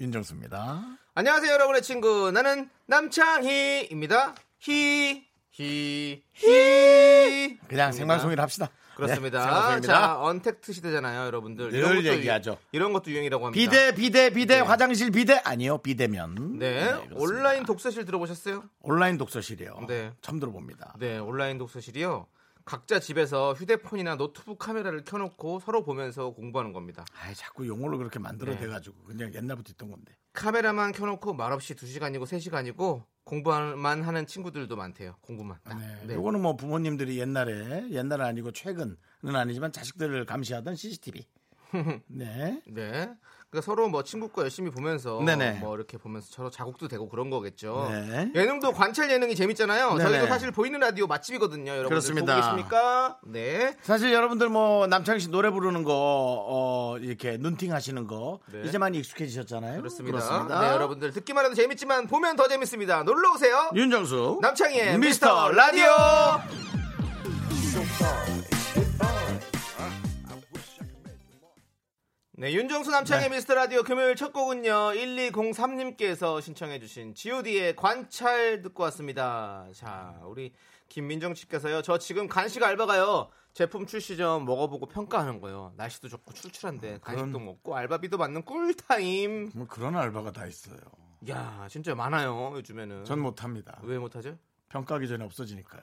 윤정수입니다. 안녕하세요, 여러분의 친구. 나는 남창희입니다. 히, 히, 히. 그냥 생방송이라 합시다. 그렇습니다. 네. 자, 언택트 시대잖아요, 여러분들. 늘 이런 것도 얘기하죠. 유- 이런 것도 유행이라고 합니다. 비대, 비대, 비대, 네. 화장실 비대 아니요, 비대면. 네, 그렇습니다. 온라인 독서실 들어보셨어요? 온라인 독서실이요. 네. 처음 들어봅니다. 네, 온라인 독서실이요. 각자 집에서 휴대폰이나 노트북 카메라를 켜놓고 서로 보면서 공부하는 겁니다. 아, 자꾸 용어를 그렇게 만들어 네. 대가지고 그냥 옛날부터 있던 건데. 카메라만 켜놓고 말없이 2시간이고 3시간이고 공부만 하는 친구들도 많대요. 공부만. 딱. 네. 네. 요거는 뭐 부모님들이 옛날에 옛날은 아니고 최근은 아니지만 자식들을 감시하던 CCTV. 네. 네. 그러니까 서로 뭐 친구 거 열심히 보면서 네네. 뭐 이렇게 보면서 서로 자극도 되고 그런 거겠죠. 네. 예능도 관찰 예능이 재밌잖아요. 네네. 저희도 사실 보이는 라디오 맛집이거든요. 여러분 그렇습니다. 보고 계십니까? 네. 사실 여러분들 뭐 남창희 씨 노래 부르는 거 어, 이렇게 눈팅 하시는 거 네. 이제 많이 익숙해지셨잖아요. 그렇습니다. 네, 여러분들 듣기만 해도 재밌지만 보면 더 재밌습니다. 놀러 오세요. 윤정수 남창희의 미스터 미스터 라디오. 네, 윤정수 남창의 네. 미스터 라디오 금요일 첫 곡은요. 1203님께서 신청해 주신 G.O.D의 관찰 듣고 왔습니다. 자, 우리 김민정 씨께서요. 저 지금 간식 알바 가요. 제품 출시 전 먹어보고 평가하는 거예요. 날씨도 좋고 출출한데 간식도 그런- 먹고 알바비도 받는 꿀타임. 뭐 그런 알바가 다 있어요. 야, 진짜 많아요. 요즘에는. 전 못합니다. 왜 못하죠? 평가하기 전에 없어지니까요.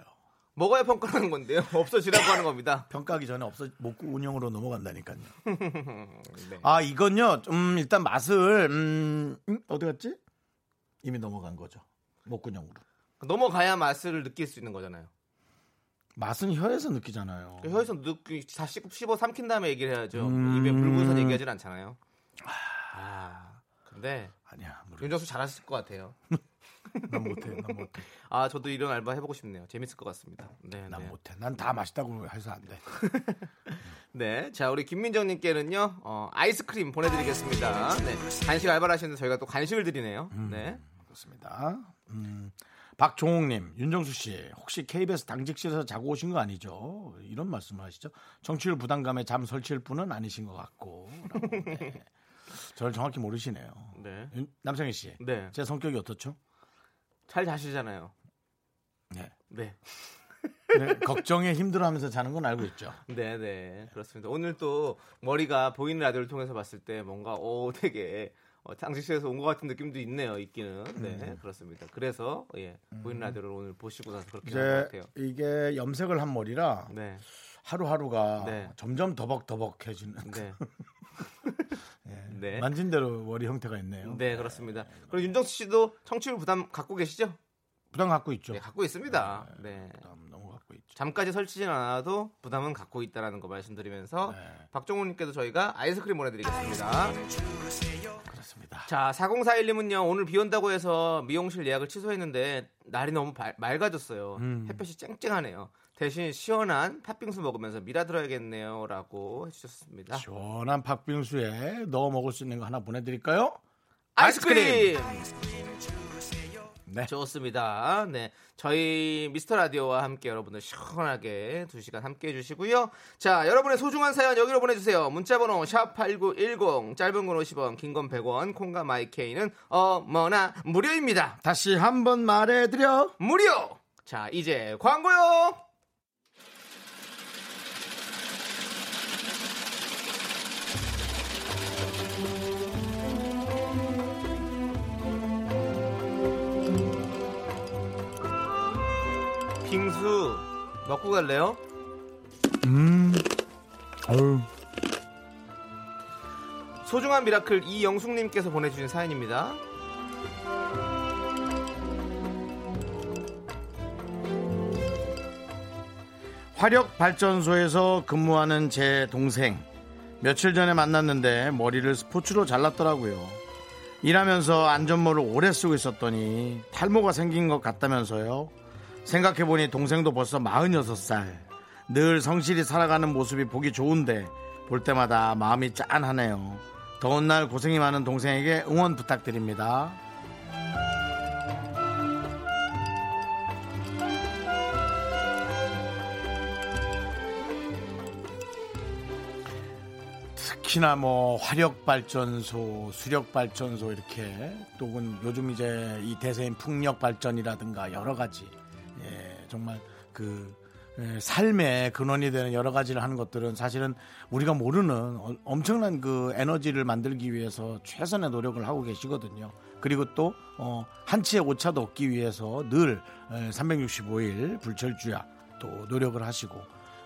먹어야 평가하는 건데요. 없어지라고 하는 겁니다. 평가하기 전에 없어 먹고 운영으로 넘어간다니까요. 네. 아 이건요. 음, 일단 맛을 음, 음, 어디 갔지? 이미 넘어간 거죠. 목구녕으로. 넘어가야 맛을 느낄 수 있는 거잖아요. 맛은 혀에서 느끼잖아요. 그 혀에서 느끼 다 씹어 삼킨 다음에 얘기를 해야죠. 음. 입에 물고서 얘기하진 않잖아요. 아, 근데 아니야. 모르겠어. 윤정수 잘하실 것 같아요. 난 못해. 난 못해. 아, 저도 이런 알바 해보고 싶네요. 재밌을 것 같습니다. 네, 난 네. 못해. 난 다 맛있다고 해서 안 돼. 네, 자 우리 김민정님께는요 어, 아이스크림 보내드리겠습니다. 네, 간식 알바를 하시는데 저희가 또 간식을 드리네요. 네, 그렇습니다. 음, 박종옥님, 윤정수 씨, 혹시 KBS 당직실에서 자고 오신 거 아니죠? 이런 말씀을 하시죠. 정치율 부담감에 잠 설칠 분은 아니신 것 같고. 라고. 네. 저를 정확히 모르시네요. 네, 윤- 남창희 씨, 네, 제 성격이 어떻죠? 잘 자시잖아요. 네. 네, 네, 걱정에 힘들어하면서 자는 건 알고 있죠. 네, 네, 그렇습니다. 오늘 또 머리가 보이는 라디오를 통해서 봤을 때 뭔가 오 되게 어, 당직실에서 온 것 같은 느낌도 있네요. 있기는, 네, 음. 그렇습니다. 그래서 예, 보이는 라디오를 오늘 보시고 나서 그렇게 것 같아요. 이게 염색을 한 머리라 네, 하루하루가 네. 점점 더벅더벅해지는. 네, 예, 네. 만진 대로 머리 형태가 있네요. 네, 그렇습니다. 그리고 윤정수 씨도 청취율 부담 갖고 계시죠? 부담 갖고 있죠. 네, 갖고 있습니다. 네. 부담 너무 갖고 있죠. 잠까지 설치진 않아도 부담은 갖고 있다라는 거 말씀드리면서 네. 박정훈님께도 저희가 아이스크림 보내드리겠습니다. 그렇습니다. 자, 4041님은요 오늘 비 온다고 해서 미용실 예약을 취소했는데 날이 너무 발- 맑아졌어요. 음. 햇볕이 쨍쨍하네요. 대신 시원한 팥빙수 먹으면서 미라 들어야겠네요라고 해주셨습니다. 시원한 팥빙수에 넣어 먹을 수 있는 거 하나 보내드릴까요? 아이스크림! 네. 좋습니다. 네. 저희 미스터 라디오와 함께 여러분들 시원하게 2시간 함께 해주시고요. 자, 여러분의 소중한 사연 여기로 보내주세요. 문자번호 샵8910, 짧은 건 50원, 긴 건 100원, 콩과 마이케이는 어머나 무료입니다. 다시 한번 말해드려. 무료! 자, 이제 광고요! 빙수 먹고 갈래요? 음. 소중한 미라클 이영숙님께서 보내주신 사연입니다. 화력 발전소에서 근무하는 제 동생 며칠 전에 만났는데 머리를 스포츠로 잘랐더라고요. 일하면서 안전모를 오래 쓰고 있었더니 탈모가 생긴 것 같다면서요. 생각해보니 동생도 벌써 46살. 늘 성실히 살아가는 모습이 보기 좋은데 볼 때마다 마음이 짠하네요. 더운 날 고생이 많은 동생에게 응원 부탁드립니다. 특히나 뭐 화력 발전소, 수력 발전소 이렇게 또 혹은 요즘 이제 이 대세인 풍력 발전이라든가 여러 가지 예, 정말 그 예, 삶의 근원이 되는 여러 가지를 하는 것들은 사실은 우리가 모르는 어- 엄청난 그 에너지를 만들기 위해서 최선의 노력을 하고 계시거든요. 그리고 또 어, 한치의 오차도 얻기 위해서 늘 365일 불철주야 또 노력을 하시고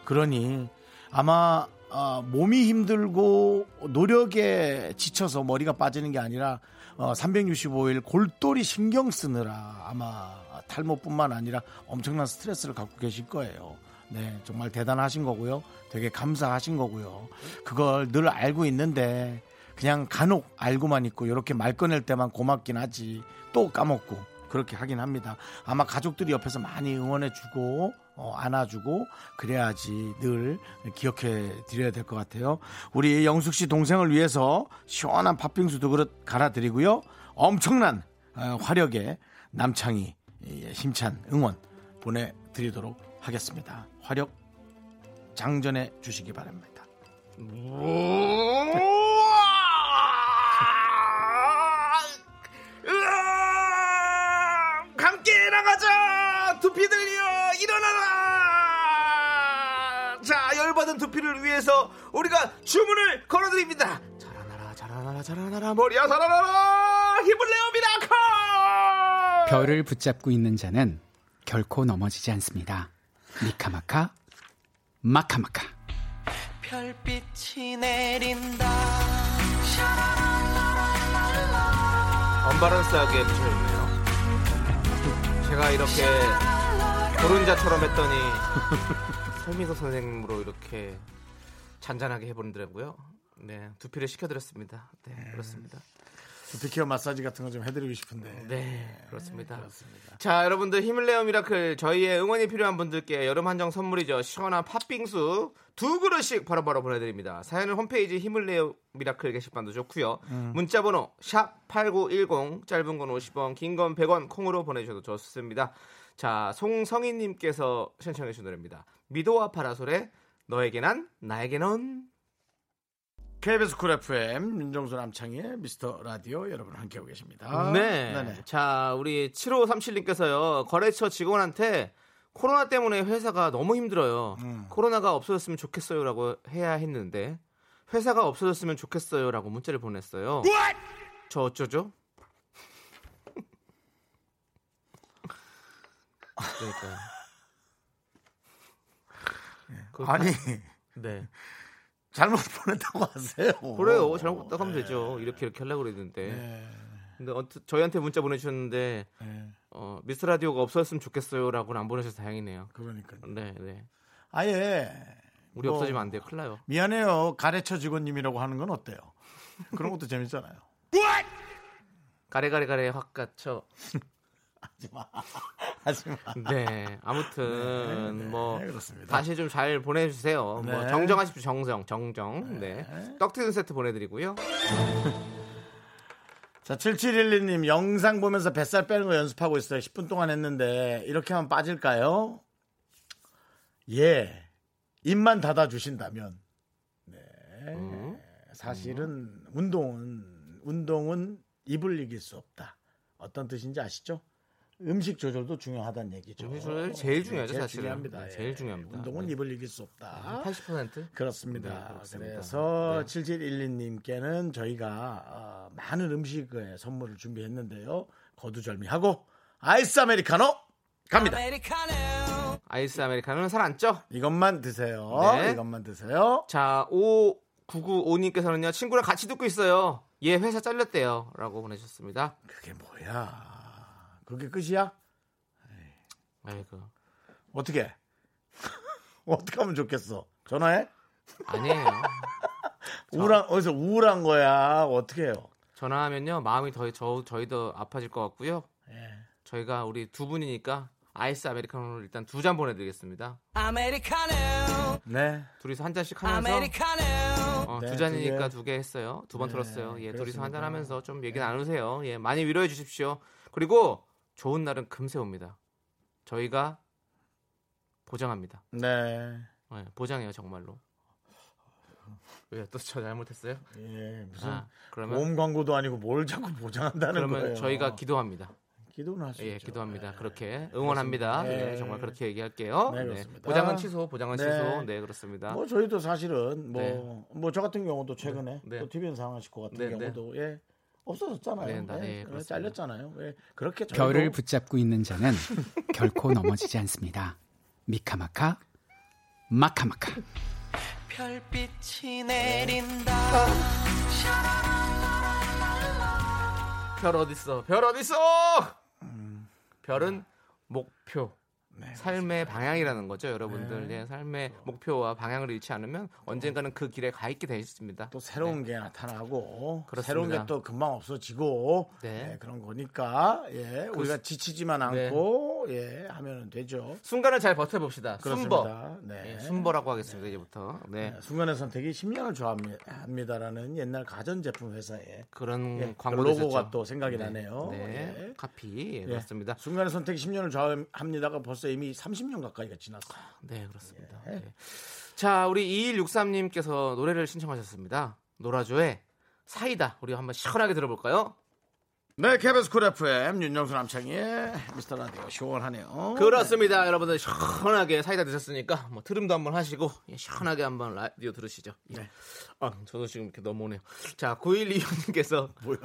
그러니 아마 어, 몸이 힘들고 노력에 지쳐서 머리가 빠지는 게 아니라 어, 365일 골똘히 신경 쓰느라 아마 탈모뿐만 아니라 엄청난 스트레스를 갖고 계실 거예요. 네, 정말 대단하신 거고요. 되게 감사하신 거고요. 그걸 늘 알고 있는데 그냥 간혹 알고만 있고 이렇게 말 꺼낼 때만 고맙긴 하지 또 까먹고 그렇게 하긴 합니다. 아마 가족들이 옆에서 많이 응원해주고 어, 안아주고 그래야지 늘 기억해 드려야 될 것 같아요. 우리 영숙 씨 동생을 위해서 시원한 팥빙수 두 그릇 갈아드리고요. 엄청난 어, 화력의 남창희 예, 힘찬 응원 보내드리도록 하겠습니다. 화력 장전해 주시기 바랍니다. 나가자! 두피들이여 일어나라! 자 열받은 두피를 위해서 우리가 주문을 걸어드립니다. 자라나라 자라나라 자라나라 머리야 자라나라! 힘을 내어 miracle 별을 붙잡고 있는 자는 결코 넘어지지 않습니다. 미카마카 마카마카. 별빛이 내린다. unbalance하게 붙여줬네요 제가 이렇게 도른자처럼 했더니 설미서 선생님으로 이렇게 잔잔하게 해버리더라고요. 네 두피를 식혀드렸습니다. 네. 그렇습니다 두피케어 마사지 같은 거 좀 해드리고 싶은데. 네, 그렇습니다. 그렇습니다. 자, 여러분들 힘을 내요 miracle 저희의 응원이 필요한 분들께 여름 한정 선물이죠. 시원한 팥빙수 두 그릇씩 바로바로 보내드립니다. 사연은 홈페이지 힘을 내요 miracle 게시판도 좋고요. 문자번호 샵 #8910 짧은 건 50원, 긴 건 100원 콩으로 보내주셔도 좋습니다. 자, 송성희님께서 신청해 주신 노래입니다. 미도와 파라솔의 너에게 난 나에게 넌 KBS Cool FM 윤정수 남창희의 미스터 라디오 여러분 함께하고 계십니다. 네. 네네. 자, 우리 7537님께서요. 거래처 직원한테 코로나 때문에 회사가 너무 힘들어요. 음. 코로나가 없어졌으면 좋겠어요라고 해야 했는데 회사가 없어졌으면 좋겠어요라고 문자를 보냈어요. 저 어쩌죠? 그러니까요. 그- 아니 네. 잘못 보냈다고 하세요. 그래요. 잘못 딱 하면 되죠. 이렇게 이렇게 하려고 그랬는데. 네. 근데 언뜻 저희한테 문자 보내주셨는데 네. 어, 미스 라디오가 없어졌으면 좋겠어요라고는 안 보내셔서 다행이네요. 그러니까 네, 네. 아예 우리 뭐, 없어지면 안 돼요. 큰일 나요. 미안해요. 가래처 직원님이라고 하는 건 어때요? 그런 것도 재밌잖아요. 가래가래가래 확 갇혀. 하지마. 네. 아무튼 네, 뭐 네, 그렇습니다. 다시 좀 잘 보내주세요. 뭐 네. 정정하십시오. 정정, 정정. 네. 떡튀는 세트 보내드리고요. 자, 7712님 영상 보면서 뱃살 빼는 거 연습하고 있어요. 10분 동안 했는데 이렇게 하면 빠질까요? 예. 입만 닫아 주신다면. 네. 음. 사실은 운동은 운동은 입을 이길 수 없다. 어떤 뜻인지 아시죠? 음식 조절도 중요하다는 얘기죠. 음식 조절이 제일 중요하죠, 제일 사실은. 중요합니다. 네, 제일 예. 중요합니다. 운동은 네. 입을 이길 수 없다. 80%? 그렇습니다. 네, 그렇습니다. 그래서 네. 7712님께는 저희가 어, 많은 음식의 선물을 준비했는데요. 거두절미하고 아이스 아메리카노 갑니다. 아메리카노 아이스 아메리카노는 살 안 쪄. 이것만 드세요. 네. 이것만 드세요. 자, 5995님께서는요, 친구랑 같이 듣고 있어요. 얘 회사 잘렸대요. 라고 보내셨습니다. 그게 뭐야? 그게 끝이야? 아이고. 어떻게? 어떻게 하면 좋겠어? 전화해? 아니에요. 우울한 어디서 우울한 거야? 어떻게 해요? 전화하면요 마음이 더 저, 저희도 아파질 것 같고요. 예. 저희가 우리 두 분이니까 아이스 아메리카노를 일단 두 잔 보내드리겠습니다. 아메리카노 네. 둘이서 한 잔씩 하면서 아메리카노 어, 네, 두 잔이니까 두두개 했어요. 두번 네, 틀었어요. 예, 둘이서 한잔 그렇습니다. 하면서 좀 얘기 나누세요. 예, 많이 위로해 주십시오. 그리고 좋은 날은 금세 옵니다. 저희가 보장합니다. 네. 예, 보장해요 정말로. 왜또저 잘못했어요? 예, 무슨 아, 그러면 보험 광고도 아니고 뭘 자꾸 보장한다는 그러면 거예요. 저희가 기도합니다. 기도는 할수 예. 기도합니다. 네. 그렇게 응원합니다. 예, 예. 정말 그렇게 얘기할게요. 네, 네, 그렇습니다. 보장은 취소, 보장은 네. 취소. 네, 그렇습니다. 뭐 저희도 사실은 네. 뭐뭐 저 같은 경우도 최근에 네. 또 TVN 상하시고 같은 네, 네. 경우도 예 없어졌잖아요. 네, 네, 예, 네, 그래, 그렇습니다. 잘렸잖아요. 예, 그렇게 별을 붙잡고 있는 자는 결코 넘어지지 않습니다. 미카마카 마카마카 별빛이 내린다 별 어딨어? 별 어딨어? 별은 목표. 네, 삶의 방향이라는 거죠, 여러분들. 네. 삶의 목표와 방향을 잃지 않으면 언젠가는 그 길에 가 있게 돼 있습니다. 또 새로운 게 나타나고 그렇습니다. 새로운 게 또 금방 없어지고 네. 예, 그런 거니까 예, 우리가 지치지만 않고 예, 하면 되죠. 순간을 잘 버텨봅시다. 순버. 그렇습니다. 네. 예, 순버라고 하겠습니다, 이제부터. 네. 네, 순간의 선택이 10년을 좋아합니다라는 옛날 가전제품 회사에 그런 예, 광고 그 로고가 또 생각이 네. 나네요. 네. 예. 카피. 예, 예. 그렇습니다. 순간의 선택이 10년을 좋아합니다가 벌써 이미 30년 가까이가 지났어요. 네, 그렇습니다. 예. 네. 자, 우리 2163님께서 노래를 신청하셨습니다. 노라조의 사이다. 우리 한번 시원하게 들어볼까요? 네, KBS 쿨 FM 윤정수 남창희의 미스터 라디오 시원하네요. 그렇습니다. 여러분들 시원하게 사이다 드셨으니까 뭐 트름도 한번 하시고 예, 시원하게 한번 라디오 들으시죠. 예. 네. 아, 저도 지금 이렇게 넘어오네요. 자, 9125님께서 뭐야?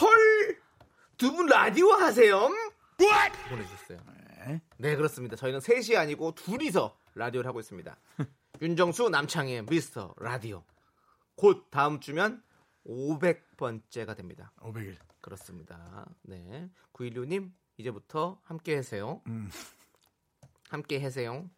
헐! 두 분 라디오 하세요? 보내주셨어요. 네. 네, 그렇습니다. 저희는 셋이 아니고 둘이서 라디오를 하고 있습니다. 윤정수 남창희의 미스터 라디오. 곧 다음 주면 500번째가 됩니다. 500일. 그렇습니다. 네. 916님, 이제부터 함께 하세요. 음. 함께 하세요.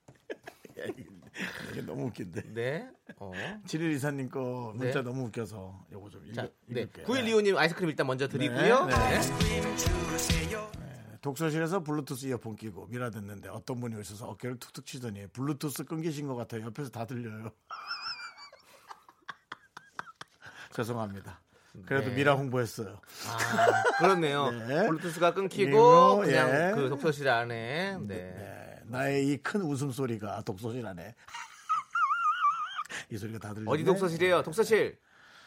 이게 너무 웃긴데. 네. 어. 7일 이사님 거 문자 네. 너무 웃겨서 요거 좀 읽어, 자, 네. 읽을게요. 9125님 아이스크림 일단 먼저 드리고요. 네, 네. 네. 독서실에서 블루투스 이어폰 끼고 미라 듣는데 어떤 분이 오셔서 어깨를 툭툭 치더니 블루투스 끊기신 것 같아요. 옆에서 다 들려요. 죄송합니다. 그래도 네. 미라 홍보했어요. 아, 그렇네요. 네. 블루투스가 끊기고 그리고, 그냥 예. 그 독서실 안에 네. 네, 나의 이 큰 웃음 소리가 독서실 안에 이 소리가 다 들리네. 어디 독서실이에요? 독서실.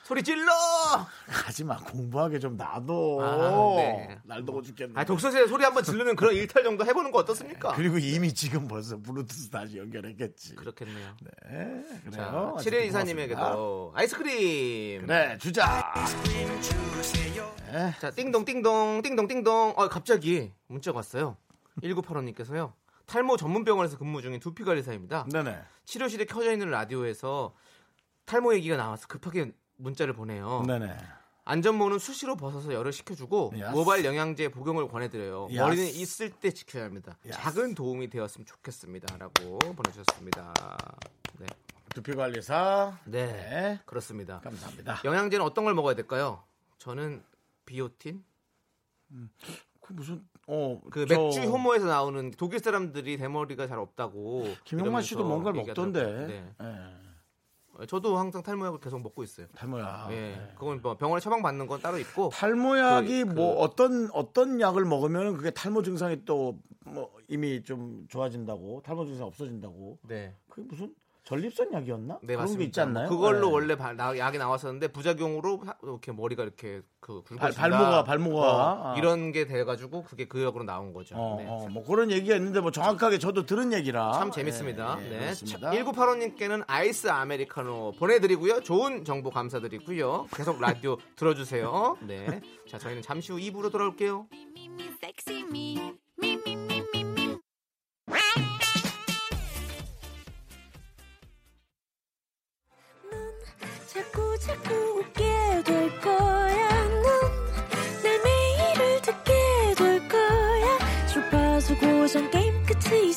소리 질러! 하지 마 공부하게 좀 놔둬. 아, 네. 날 더워 죽겠네. 아, 독서실에 소리 한번 지르는 그런 일탈 정도 해보는 거 어떻습니까? 그리고 이미 지금 벌써 블루투스 다시 연결했겠지. 그렇겠네요. 네, 그래요. 자, 어쨌든 7일 이사님에게도 아이스크림. 그래 주자. 자, 띵동, 띵동, 띵동, 띵동. 어, 갑자기 문자가 왔어요. 1985님께서요. 탈모 전문병원에서 근무 중인 두피 관리사입니다. 네네. 치료실에 켜져 있는 라디오에서 탈모 얘기가 나와서 급하게 문자를 보내요. 네네. 안전모는 수시로 벗어서 열을 식혀주고 야스. 모바일 영양제 복용을 권해드려요. 야스. 머리는 있을 때 지켜야 합니다. 야스. 작은 도움이 되었으면 좋겠습니다.라고 보내주셨습니다. 네, 두피 관리사. 네, 네. 그렇습니다. 감사합니다. 영양제는 어떤 걸 먹어야 될까요? 저는 비오틴, 그 무슨 어 그 저 맥주 효모에서 나오는 독일 사람들이 대머리가 잘 없다고. 김용만 씨도 뭔가를. 먹던데. 네. 예. 저도 항상 탈모약을 계속 먹고 있어요. 탈모약. 예, 예. 그건 뭐 병원에 처방 받는 건 따로 있고. 탈모약이 그- 뭐 그- 어떤 어떤 약을 먹으면 그게 탈모 증상이 또 뭐 이미 좀 좋아진다고 탈모 증상 없어진다고 네. 그게 무슨 전립선 약이었나 네, 그런 맞습니다. 게 있지 않나요? 그걸로 네. 원래 발- 나- 약이 나왔었는데 부작용으로 하- 이렇게 머리가 이렇게 그 발- 굵어진다. 발모가- 발모가. 어, 아. 이런 게 돼가지고 그게 그 역으로 나온 거죠. 어, 네. 어, 뭐 그런 얘기가 있는데 뭐 정확하게 저도 들은 얘기라 참 재밌습니다. 예, 예, 네. 그렇습니다. 1985님께는 아이스 아메리카노 보내드리고요. 좋은 정보 감사드리고요. 계속 라디오 들어주세요. 네. 자, 저희는 잠시 후 2부로 돌아올게요.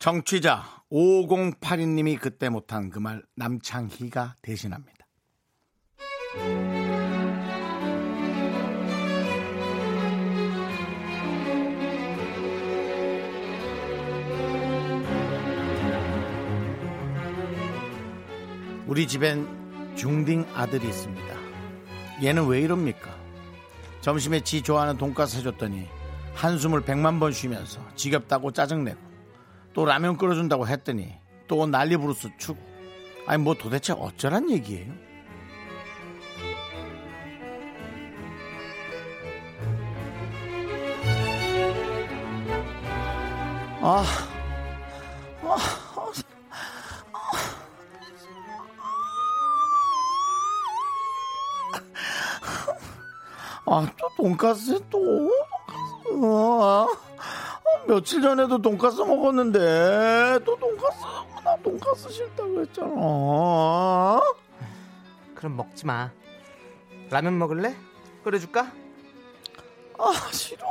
정취자 5082님이 그때 못한 그 말 남창희가 대신합니다. 우리 집엔 중딩 아들이 있습니다. 얘는 왜 이럽니까? 점심에 지 좋아하는 돈가스 해줬더니 한숨을 백만 번 쉬면서 지겹다고 짜증내고 또 라면 끓여준다고 했더니 또 난리 부르스 추고 아니 뭐 도대체 어쩌란 얘기예요? 아, 아, 또 돈가스 또 돈가스. 아, 아, 며칠 전에도 돈가스 먹었는데 또 돈가스. 나 돈가스 싫다고 했잖아. 그럼 먹지 마 라면 먹을래? 끓여줄까? 아 싫어.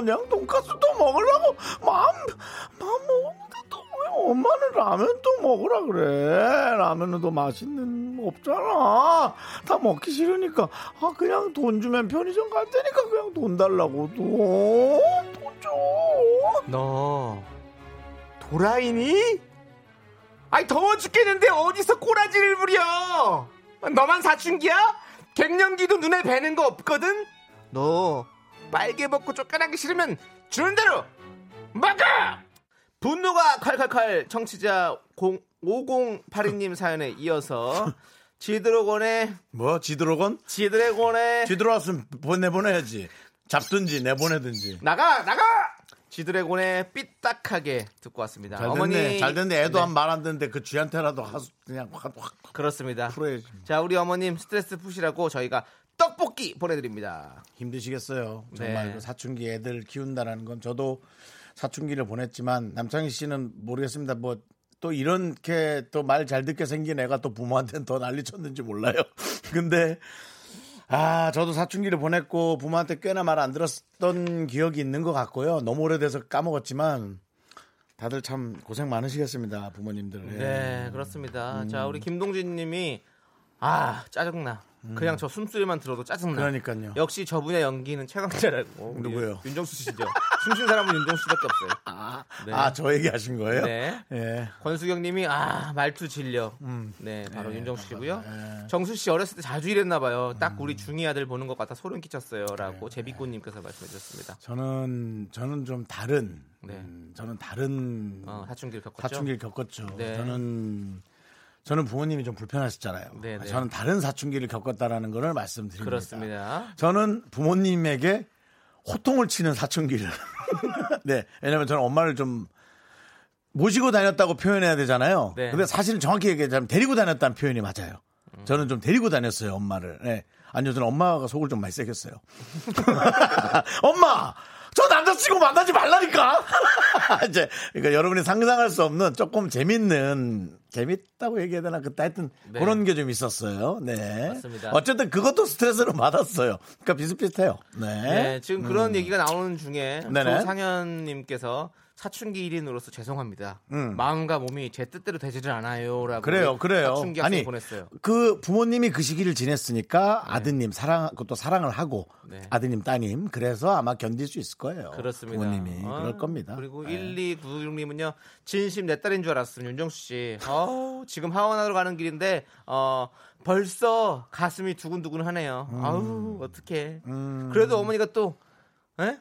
그냥 돈가스 또 먹으려고 마음 마음 먹었는데 또 왜 엄마는 라면 또 먹으라 그래. 라면은 더 맛있는 거 없잖아. 다 먹기 싫으니까 아 그냥 돈 주면 편의점 갈 테니까 그냥 돈 달라고 돈돈 줘. 너 도라이니? 아이 더워 죽겠는데 어디서 꼬라지를 부려 너만 사춘기야? 갱년기도 눈에 뵈는 거 없거든? 너 빨개 먹고 쫓겨나기 싫으면 주는 대로 먹어! 분노가 칼칼칼 청취자 5082님 사연에 이어서 지드래곤의 뭐 지드로건? 지드래곤의 뒤돌아왔으면 보내보내야지. 잡든지 내보내든지. 나가 나가 지드래곤의 삐딱하게 듣고 왔습니다. 잘 됐네. 어머니 잘 됐네. 애도 네, 한말안 듣는데 그 쥐한테라도 하수 그냥 확, 확 그렇습니다. 풀어야지. 자 우리 어머님 스트레스 푸시라고 저희가 떡볶이 보내드립니다. 힘드시겠어요. 정말 네. 그 사춘기 애들 키운다라는 건 저도 사춘기를 보냈지만 남창희 씨는 모르겠습니다. 뭐 또 이렇게 또 말 잘 듣게 생긴 애가 또 부모한테는 더 난리 쳤는지 몰라요. 근데 아 저도 사춘기를 보냈고 부모한테 꽤나 말 안 들었던 기억이 있는 것 같고요. 너무 오래돼서 까먹었지만 다들 참 고생 많으시겠습니다. 부모님들. 예. 네 그렇습니다. 음. 자 우리 김동진 님이 아 짜증나. 그냥 저 숨소리만 들어도 짜증나. 음. 그러니까요. 역시 저분의 연기는 최강자라고. 우리 누구요? 윤정수 씨죠. 숨쉰 사람은 윤정수 씨밖에 없어요. 아, 네. 아, 저 얘기하신 거예요? 네. 예. 권수경님이 아 말투 질려. 음. 네, 바로 윤정수 씨고요. 네. 정수 씨 어렸을 때 자주 이랬나 봐요. 음. 딱 우리 중이 아들 보는 것 같아 소름 끼쳤어요라고 제비꽃님께서 말씀해주셨습니다. 저는 저는 좀 다른 네. 음, 저는 다른 어, 사춘기를 겪었죠. 사춘기를 겪었죠. 네. 저는 저는 부모님이 좀 불편하셨잖아요. 네, 네. 저는 다른 사춘기를 겪었다라는 것을 말씀드립니다. 그렇습니다. 저는 부모님에게 호통을 치는 사춘기를. 네, 왜냐면 저는 엄마를 좀 모시고 다녔다고 표현해야 되잖아요. 네. 근데 사실 정확히 얘기하자면 데리고 다녔다는 표현이 맞아요. 저는 좀 데리고 다녔어요, 엄마를. 네. 아니요, 저는 엄마가 속을 좀 많이 새겼어요. 엄마! 저 남자친구 만나지 말라니까! 이제, 그러니까 여러분이 상상할 수 없는 조금 재밌는, 재밌다고 얘기해야 되나? 그때 하여튼 네. 그런 게 좀 있었어요. 네. 맞습니다. 어쨌든 그것도 스트레스를 받았어요. 그러니까 비슷비슷해요. 네. 네, 지금 그런 얘기가 나오는 중에 네네. 조상현님께서 사춘기 1인으로서 죄송합니다. 음. 마음과 몸이 제 뜻대로 되지를 않아요라고 그래요, 그래요. 사춘기 아니, 보냈어요. 그 부모님이 그 시기를 지냈으니까 아드님 사랑, 그것도 사랑을 하고 네. 아드님, 따님. 그래서 아마 견딜 수 있을 거예요. 그렇습니다. 부모님이. 아, 그럴 겁니다. 그리고 네. 1296님은요. 진심 내 딸인 줄 알았음. 윤정수 씨. 어우, 지금 하원하러 가는 길인데 어 벌써 가슴이 두근두근 하네요. 음. 아우, 어떡해. 그래도 어머니가 또 에?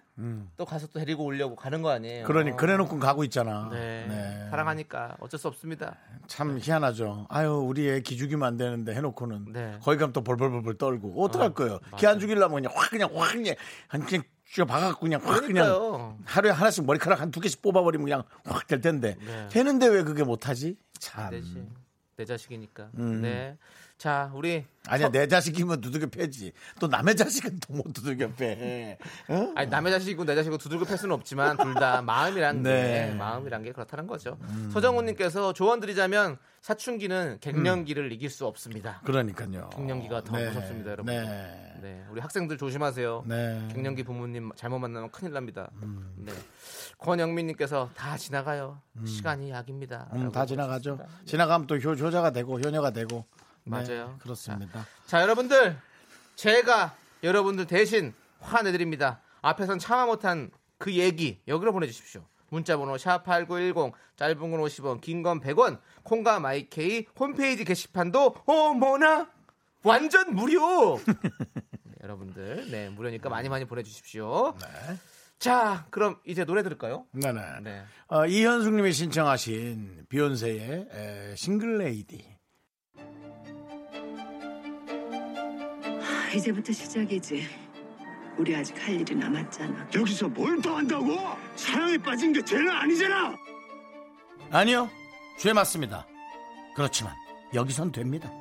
또 가서 또 데리고 오려고 가는 거 아니에요. 음. 그러니, 어. 그래 놓고 가고 있잖아. 네. 네. 사랑하니까 어쩔 수 없습니다. 참 희한하죠. 아유, 우리 애 기죽이면 안 되는데 해놓고는. 네. 거기 가면 또 벌벌벌벌 떨고. 어떡할 어, 거예요? 맞아. 기안 죽이려면 그냥 확, 그냥 확, 그냥, 한 그냥 쥐어 박아갖고 그냥 확, 그냥. 하루에 하나씩 머리카락 한 두 개씩 뽑아버리면 그냥 확 될 텐데. 네. 되는데 왜 그게 못하지? 참. 내 자식이니까. 음. 네. 자, 우리 아니야 내 자식이면 두들겨 패지. 또 남의 자식은 또 못 두들겨 패. 어? 아니 남의 자식이고 내 자식이고 두들겨 팰 수는 없지만 둘 다 마음이란 네. 게 마음이란 게 그렇다는 거죠. 서정훈님께서 조언 드리자면 사춘기는 갱년기를 이길 수 없습니다. 그러니까요. 갱년기가 더 무섭습니다, 여러분. 네. 네, 우리 학생들 조심하세요. 네. 갱년기 부모님 잘못 만나면 큰일 납니다. 네. 권영민님께서 다 지나가요. 시간이 약입니다. 음, 다 지나가죠. 보내주셨습니다. 지나가면 또 효, 효자가 되고 효녀가 되고. 네, 맞아요. 그렇습니다. 자, 여러분들 제가 여러분들 대신 화내드립니다. 앞에선 참아 못한 그 얘기 여기로 보내주십시오. 문자번호 샵8910 짧은 건 50원 긴 건 100원 콩과 마이케이 홈페이지 게시판도 어머나 완전 무료 네, 여러분들 네 무료니까 많이 많이 보내주십시오 자 그럼 이제 노래 들을까요? 네네. 네. 어, 이현숙님이 신청하신 비욘세의 에, 싱글레이디. 이제부터 시작이지. 우리 아직 할 일이 남았잖아. 여기서 뭘 더 한다고? 사랑에 빠진 게 죄는 아니잖아. 아니요, 죄 맞습니다. 그렇지만 여기선 됩니다.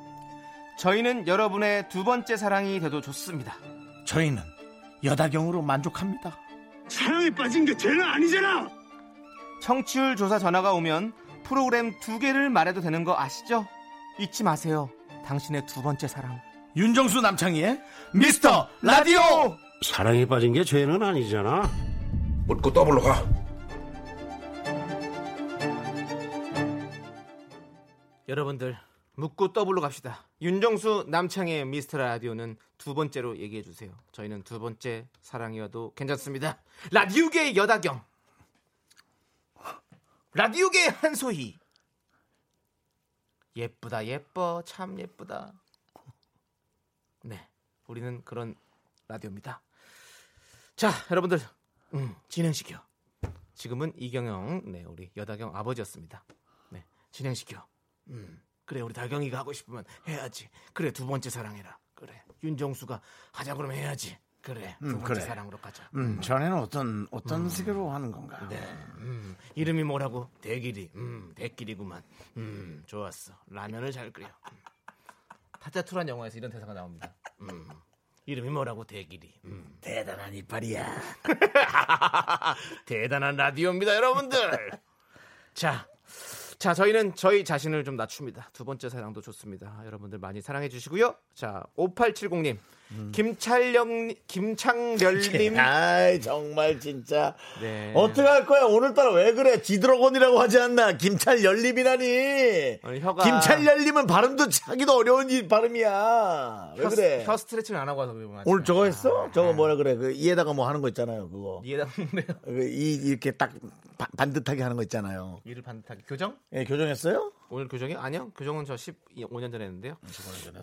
저희는 여러분의 두 번째 사랑이 돼도 좋습니다 저희는 여다경으로 만족합니다. 사랑에 빠진 게 죄는 아니잖아. 청취율 조사 전화가 오면 프로그램 두 개를 말해도 되는 거 아시죠? 잊지 마세요 당신의 두 번째 사랑 윤정수 남창희의 미스터 라디오. 사랑에 빠진 게 죄는 아니잖아. 묻고 더블로 가. 여러분들 묻고 더블로 갑시다. 윤정수 남창희의 미스터 라디오는 두 번째로 얘기해 주세요. 저희는 두 번째 사랑이어도 괜찮습니다. 라디오계의 여다경, 라디오계의 한소희. 예쁘다 예뻐 참 예쁘다. 네, 우리는 그런 라디오입니다. 자, 여러분들 음, 진행시켜. 지금은 이경영, 네 우리 여다경 아버지였습니다. 네, 진행시켜. 음, 그래 우리 다경이가 하고 싶으면 해야지. 그래 두 번째 사랑해라. 그래 윤정수가 하자 그러면 해야지. 그래 두 음, 번째 그래. 사랑으로 가자. 음, 전에는 어떤 어떤 식으로 하는 건가? 네. 음, 이름이 뭐라고? 대길이. 음, 대길이구만. 음, 좋았어. 라면을 잘 끓여. 음. 타짜투란 영화에서 이런 대사가 나옵니다. 음, 이름이 뭐라고? 대길이. 음, 대단한 이빨이야. 대단한 라디오입니다, 여러분들. 자, 자, 저희는 저희 자신을 좀 낮춥니다. 두 번째 사랑도 좋습니다. 여러분들 많이 사랑해 주시고요. 자, 5870님, 김찰령, 김창렬님. 아이 정말 진짜. 네. 어떻게 할 거야? 오늘따라 왜 그래? 지드래곤이라고 하지 않나? 김찰 열림이라니. 아니, 혀가- 김찰 열림은 발음도 하기도 어려운 이 발음이야. 왜 혀, 그래? 혀 스트레칭을 안 하고 와서. 오늘 저거 했어? 저거 뭐라 그래? 그 이에다가 뭐 하는 거 있잖아요 그거. 이해가 안돼요. 그이 이렇게 딱 바- 반듯하게 하는 거 있잖아요. 이를 반듯하게. 교정? 예 교정했어요 오늘 교정이 아니요. 교정은 저 15년 전에 했는데요.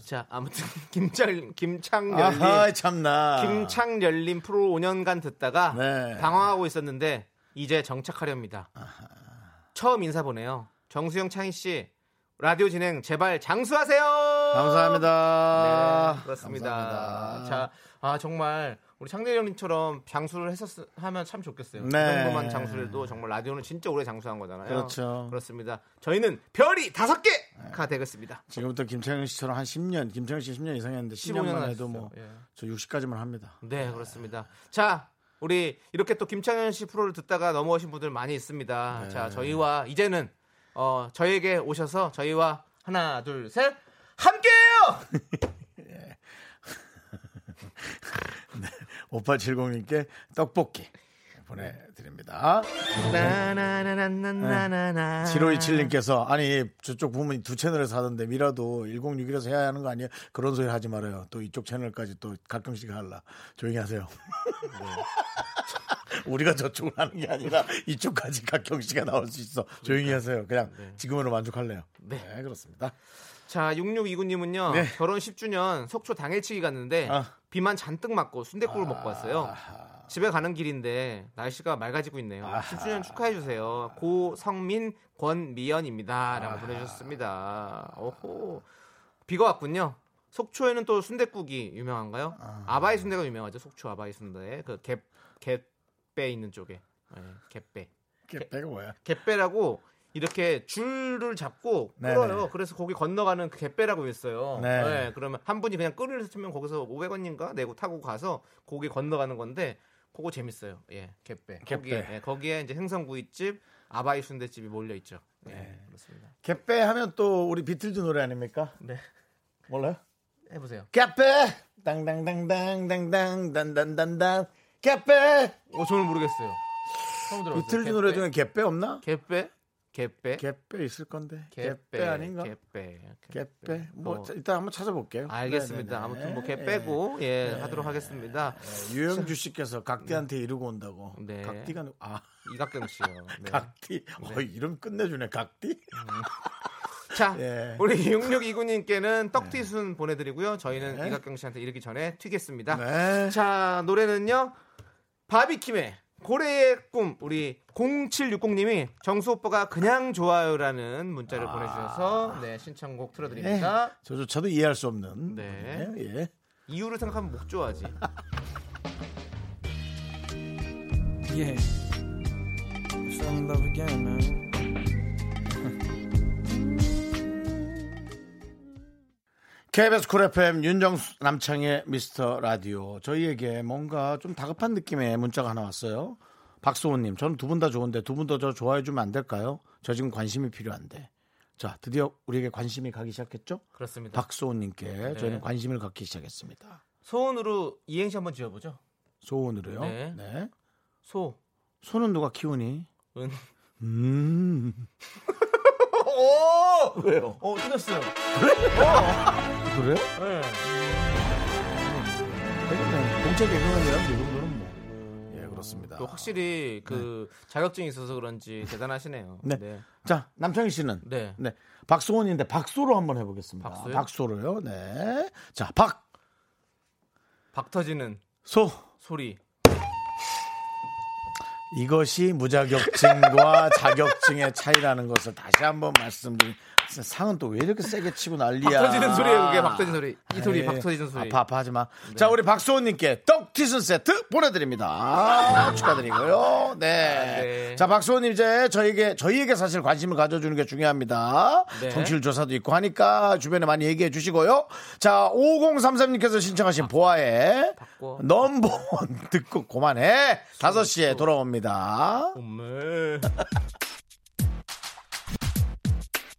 자, 아무튼 김창 김창렬님 아하 참나 김창렬님 프로 5년간 듣다가 네. 방황하고 있었는데 이제 정착하렵니다. 처음 인사 보내요. 정수영 창희 씨 라디오 진행 제발 장수하세요. 감사합니다 네, 그렇습니다. 감사합니다. 자, 아 정말 우리 창렬님처럼 장수를 했었 하면 참 좋겠어요. 그 네. 정도만 장수해도 정말 라디오는 진짜 오래 장수한 거잖아요. 그렇죠. 그렇습니다. 저희는 별이 다섯 개가 되겠습니다. 지금부터 김창현 씨처럼 한 10년 김창현 씨 10년 이상 했는데 15년 10년만 해도 뭐 하셨어요. 저 60까지만 합니다 네, 그렇습니다. 자, 우리 이렇게 또 김창현 씨 프로를 듣다가 넘어오신 분들 많이 있습니다. 네. 자, 저희와 이제는 어, 저에게 오셔서 저희와 하나, 둘, 셋. 함께해요. 5870님께 떡볶이 보내드립니다. 나나나나나나나. 7527님께서 아니 저쪽 부분이 두 채널에서 하던데 미라도 1061에서 해야 하는 거 아니에요? 그런 소리 하지 말아요. 또 이쪽 채널까지 또 가끔씩 할라. 조용히 하세요. 우리가 저쪽을 하는 게 아니라 이쪽까지 가끔씩가 나올 수 있어. 조용히 하세요. 그냥 지금으로 만족할래요. 네. 네, 그렇습니다. 자, 6629님은요. 네. 결혼 10주년 속초 당일치기 갔는데 아. 비만 잔뜩 맞고 순댓국을 먹고 왔어요. 집에 가는 길인데 날씨가 맑아지고 있네요. 10주년 축하해 주세요. 고성민 권미연입니다라고 보내주셨습니다. 오호 비가 왔군요. 속초에는 또 순댓국이 유명한가요? 아바이 순대가 유명하죠. 속초 아바이 순대 그갭 갯배 있는 쪽에 네, 갯배 갯배가 뭐야? 갯배라고 이렇게 줄을 잡고 네네. 끌어요. 그래서 거기 건너가는 그 갯배라고 있어요. 네. 네, 그러면 한 분이 그냥 끈을 쓰면 거기서 500원인가 내고 타고 가서 거기 건너가는 건데 그거 재밌어요. 예, 갯배. 갯배. 거기에, 예, 거기에 이제 생선구이집, 아바이 순대집이 몰려 있죠. 네, 네. 그렇습니다. 갯배 하면 또 우리 비틀즈 노래 아닙니까? 네, 몰라요? 해보세요. 갯배 땅땅땅땅땅땅단단단단 갯배 어, 저는 모르겠어요. 비틀즈? 노래 중에 갯배 없나? 갯배? 갯배? 갯배 있을 건데 갯배 아닌가? 갯배. 갯배 뭐 어. 자, 일단 한번 찾아볼게요. 알겠습니다. 네네네. 아무튼 뭐 개 빼고 예, 하도록 하겠습니다. 네, 유영주 씨께서 각디한테 이러고 온다고. 네. 각디가 누- 아 이각경 씨요. 네. 각디. 어, 이름 끝내주네 각디. 자, 예. 우리 6629님께는 떡튀순 보내드리고요. 저희는 네. 이각경 씨한테 이르기 전에 튀겠습니다. 네. 자, 노래는요. 바비킴의 고래의 꿈 우리 0760님이 정수 오빠가 그냥 좋아요라는 문자를 아. 보내주셔서 네 신청곡 틀어드립니다. 저조차도 이해할 수 없는. 네. 예. 이유를 생각하면 목 좋아하지. Yeah. KBS 쿨 FM 윤정수 남창의 미스터 라디오 저희에게 뭔가 좀 다급한 느낌의 문자가 하나 왔어요. 박소호님 저는 두 분 다 좋은데 두 분 더 저 좋아해 주면 안 될까요? 저 지금 관심이 필요한데. 자 드디어 우리에게 관심이 가기 시작했죠? 그렇습니다. 박소호님께 네. 저희는 관심을 갖기 시작했습니다. 소원으로 이행시 한번 지어보죠. 소원으로요. 네. 네. 소, 소는 누가 키우니? 은. 음. 오! 왜요? 어, 틀렸어요. 그래요? 네. 그냥 공채 개그맨이라면 이 정도는 뭐. 예 그렇습니다. 또 확실히 그 자격증이 있어서 그런지 대단하시네요. 네. 네. 자 남창희 씨는 네. 네. 박소원인데 박소로 한번 해보겠습니다. 박소요? 박소로요. 네. 자, 박, 박 터지는 소. 소리. 이것이 무자격증과 자격증의 차이라는 것을 다시 한번 말씀드리 상은 또 왜 이렇게 세게 치고 난리야. 박 터지는 소리예요, 그게 박 터지는 소리. 이 소리, 에이, 박 터지는 소리. 아파, 아파하지 마. 자, 우리 박수호님께 떡 튀순 세트 보내드립니다. 축하드리고요. 네. 네. 자, 박수호님 이제 저희에게, 저희에게 사실 관심을 가져주는 게 중요합니다. 네. 정치율 조사도 있고 하니까 주변에 많이 얘기해 주시고요. 자, 5033님께서 신청하신 보아의 바꿔. 넘버원 듣고 그만해. 5시에 돌아옵니다. 엄매.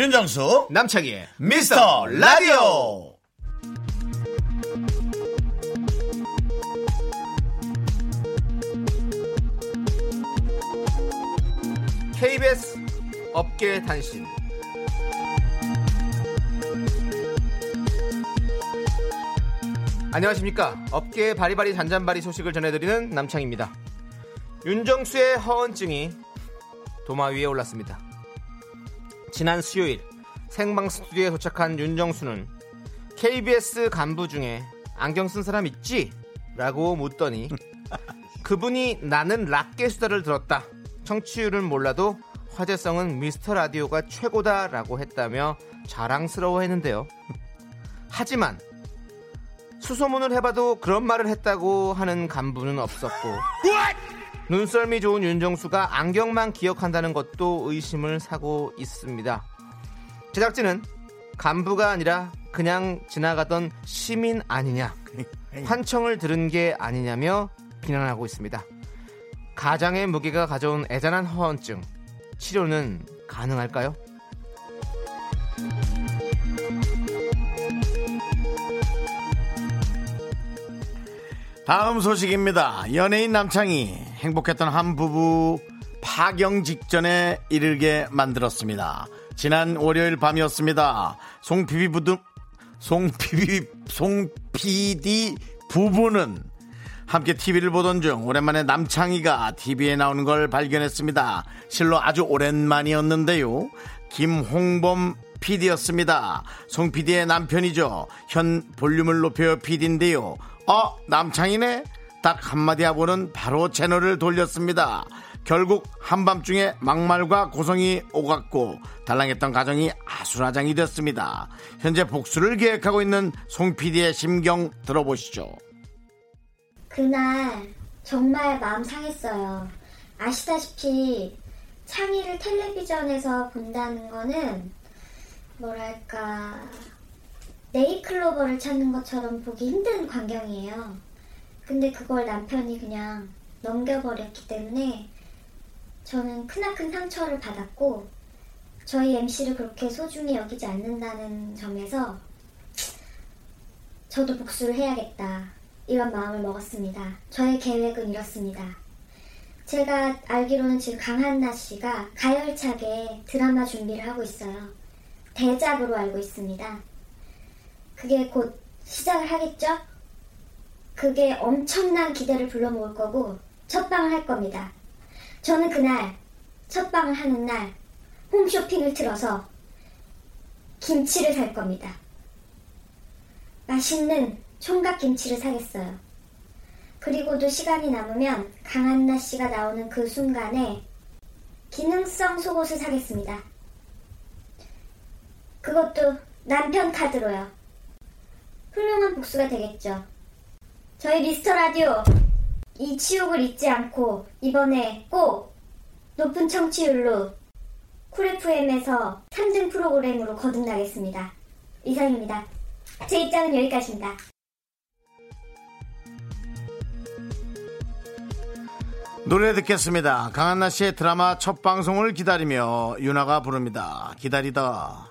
윤정수, 남창희의 미스터 라디오. KBS 업계 단신. 안녕하십니까. 업계의 바리바리 잔잔바리 소식을 전해드리는 남창입니다. 윤정수의 허언증이 도마 위에 올랐습니다. 지난 수요일 생방 스튜디오에 도착한 윤정수는 KBS 간부 중에 안경 쓴 사람 있지? 라고 묻더니 그분이 나는 락게 수다를 들었다. 청취율은 몰라도 화제성은 미스터 라디오가 최고다라고 했다며 자랑스러워 했는데요. 하지만 수소문을 해봐도 그런 말을 했다고 하는 간부는 없었고 눈썰미 좋은 윤정수가 안경만 기억한다는 것도 의심을 사고 있습니다. 제작진은 간부가 아니라 그냥 지나가던 시민 아니냐 환청을 들은 게 아니냐며 비난하고 있습니다. 가장의 무게가 가져온 애잔한 허언증 치료는 가능할까요? 다음 소식입니다. 연예인 남창이 행복했던 한 부부 파경 직전에 이르게 만들었습니다. 지난 월요일 밤이었습니다. 송피비 부두 송피비 송피디 부부는 함께 TV를 보던 중 오랜만에 남창희가 TV에 나오는 걸 발견했습니다. 실로 아주 오랜만이었는데요. 김홍범 PD였습니다. 송 PD의 남편이죠. 현 볼륨을 높여 PD인데요. 어, 남창희네? 딱 한마디 하고는 바로 채널을 돌렸습니다. 결국 한밤중에 막말과 고성이 오갔고 달랑했던 가정이 아수라장이 됐습니다. 현재 복수를 계획하고 있는 송 PD의 심경 들어보시죠. 그날 정말 마음 상했어요. 아시다시피 창의를 텔레비전에서 본다는 거는 뭐랄까 네이클로버를 찾는 것처럼 보기 힘든 광경이에요. 근데 그걸 남편이 그냥 넘겨버렸기 때문에 저는 크나큰 상처를 받았고 저희 MC를 그렇게 소중히 여기지 않는다는 점에서 저도 복수를 해야겠다. 이런 마음을 먹었습니다. 저의 계획은 이렇습니다. 제가 알기로는 지금 강한나 씨가 가열차게 드라마 준비를 하고 있어요. 대작으로 알고 있습니다. 그게 곧 시작을 하겠죠? 그게 엄청난 기대를 불러모을 거고 첫 방을 할 겁니다. 저는 그날 첫 방을 하는 날 홈쇼핑을 틀어서 김치를 살 겁니다. 맛있는 총각 김치를 사겠어요. 그리고도 시간이 남으면 강한나 씨가 나오는 그 순간에 기능성 속옷을 사겠습니다. 그것도 남편 카드로요. 훌륭한 복수가 되겠죠. 저희 미스터 라디오 이 치욕을 잊지 않고 이번에 꼭 높은 청취율로 쿨 FM에서 3등 프로그램으로 거듭나겠습니다. 이상입니다. 제 입장은 여기까지입니다. 노래 듣겠습니다. 강한나 씨의 드라마 첫 방송을 기다리며 윤아가 부릅니다. 기다리다.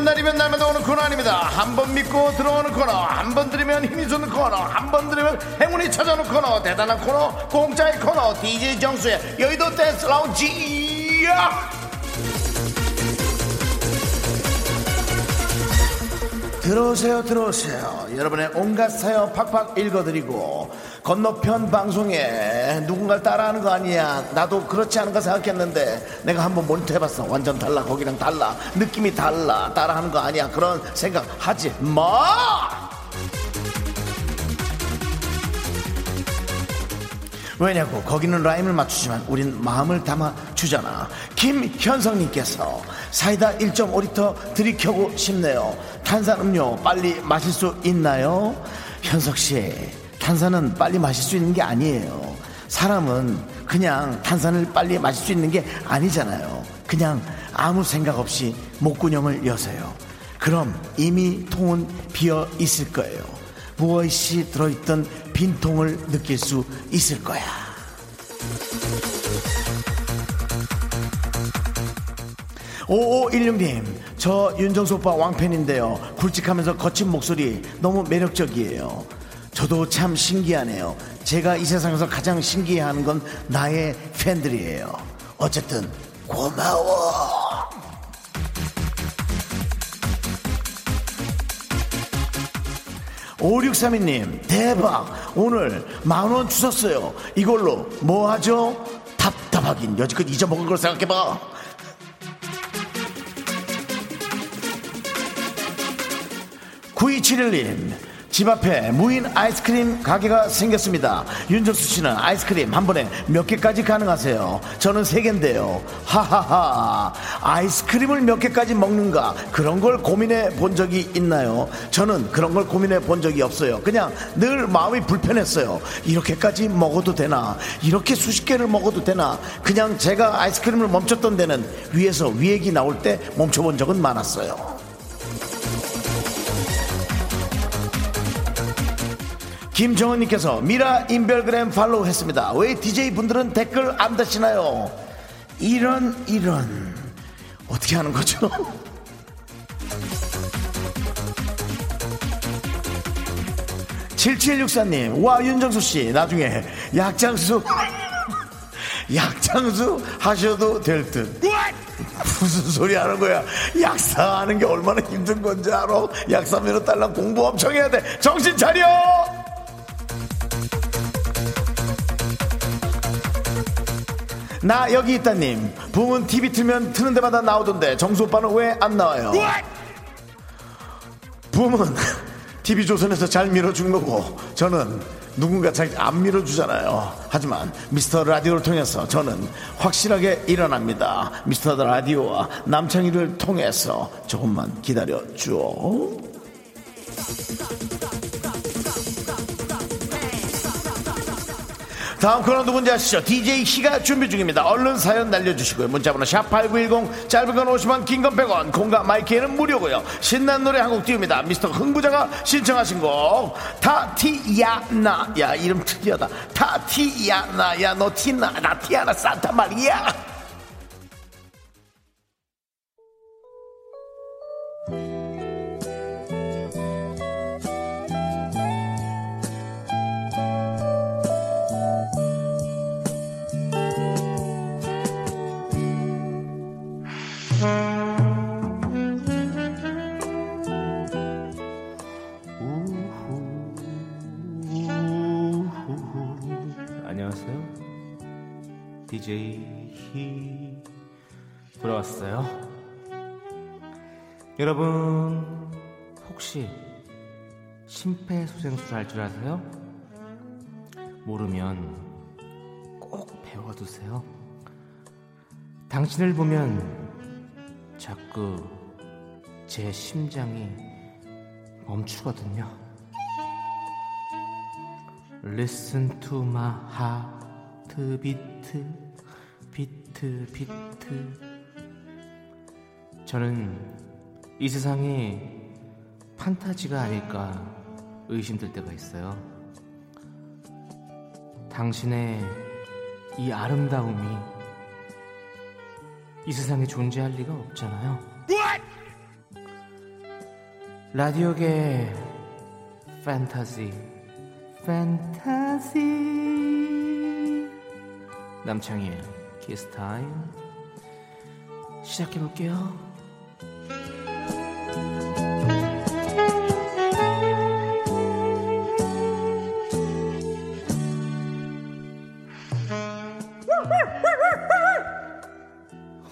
예, 날이면 날마다 오는 코너 아닙니다. 한 번 믿고 들어오는 코너, 한 번 들으면 힘이 솟는 코너, 한 번 들으면 행운이 찾아오는 코너, 대단한 코너, 공짜의 코너, DJ 정수의 여의도 댄스 라운지! 야! 들어오세요, 들어오세요. 여러분의 온갖 사연 팍팍 읽어드리고, 건너편 방송에 누군가를 따라하는 거 아니야. 나도 그렇지 않은가 생각했는데, 내가 한번 모니터 해봤어. 완전 달라. 거기랑 달라. 느낌이 달라. 따라하는 거 아니야. 그런 생각 하지 마! 왜냐고 거기는 라임을 맞추지만 우린 마음을 담아 주잖아 김현성님께서 사이다 1.5리터 들이켜고 싶네요 탄산음료 빨리 마실 수 있나요? 현석씨 탄산은 빨리 마실 수 있는 게 아니에요 사람은 그냥 탄산을 빨리 마실 수 있는 게 아니잖아요 그냥 아무 생각 없이 목구녕을 여세요 그럼 이미 통은 비어 있을 거예요 무엇이 들어있던 빈통을 느낄 수 있을 거야. 5516님, 저 윤정수 오빠 왕팬인데요. 굵직하면서 거친 목소리 너무 매력적이에요. 저도 참 신기하네요. 제가 이 세상에서 가장 신기해하는 건 나의 팬들이에요. 어쨌든 고마워. 5632님, 대박! 오늘 만원 주셨어요. 이걸로 뭐 하죠? 답답하긴 여지껏 잊어먹은 걸 생각해봐. 9271님, 집 앞에 무인 아이스크림 가게가 생겼습니다. 윤정수 씨는 아이스크림 한 번에 몇 개까지 가능하세요? 저는 세 개인데요. 하하하. 아이스크림을 몇 개까지 먹는가? 그런 걸 고민해 본 적이 있나요? 저는 그런 걸 고민해 본 적이 없어요. 그냥 늘 마음이 불편했어요. 이렇게까지 먹어도 되나? 이렇게 수십 개를 먹어도 되나? 그냥 제가 아이스크림을 멈췄던 데는 위에서 위액이 나올 때 멈춰본 적은 많았어요. 김정은님께서 미라 인별그램 팔로우 했습니다. 왜 DJ 분들은 댓글 안 다시나요? 이런, 이런. 어떻게 하는 거죠? 칠칠육사님, 와, 윤정수 씨, 나중에 약장수, 약장수 하셔도 될 듯. 무슨 소리 하는 거야? 약사하는 게 얼마나 힘든 건지 알아? 약사면허 딸랑 공부 엄청 해야 돼. 정신 차려! 나 여기 있다님. 붐은 TV 틀면 트는 데마다 나오던데 정수 오빠는 왜 안 나와요? 붐은 TV 조선에서 잘 밀어준 거고 저는 누군가 잘 안 밀어주잖아요. 하지만 미스터 라디오를 통해서 저는 확실하게 일어납니다. 미스터 라디오와 남창희를 통해서 조금만 기다려 주오. 다음 코너 누군지 아시죠? DJ 희가 준비 중입니다. 얼른 사연 날려주시고요. 문자번호 샵8910 짧은 건 50원 긴 건 100원 공과 마이크에는 무료고요. 신난 노래 한 곡 띄웁니다. 미스터 흥부자가 신청하신 곡 타티야나 야 이름 특이하다. 타티야나 야너 티나 나 티아나 산타 말이야. 여러분 혹시 심폐소생술 할 줄 아세요? 모르면 꼭 배워두세요. 당신을 보면 자꾸 제 심장이 멈추거든요. Listen to my heart beat, 비트, 비트. 저는 이 세상이 판타지가 아닐까 의심될 때가 있어요. 당신의 이 아름다움이 이 세상에 존재할 리가 없잖아요. 라디오계 판타지, 판타지. 남창희의 키스 타임 시작해 볼게요.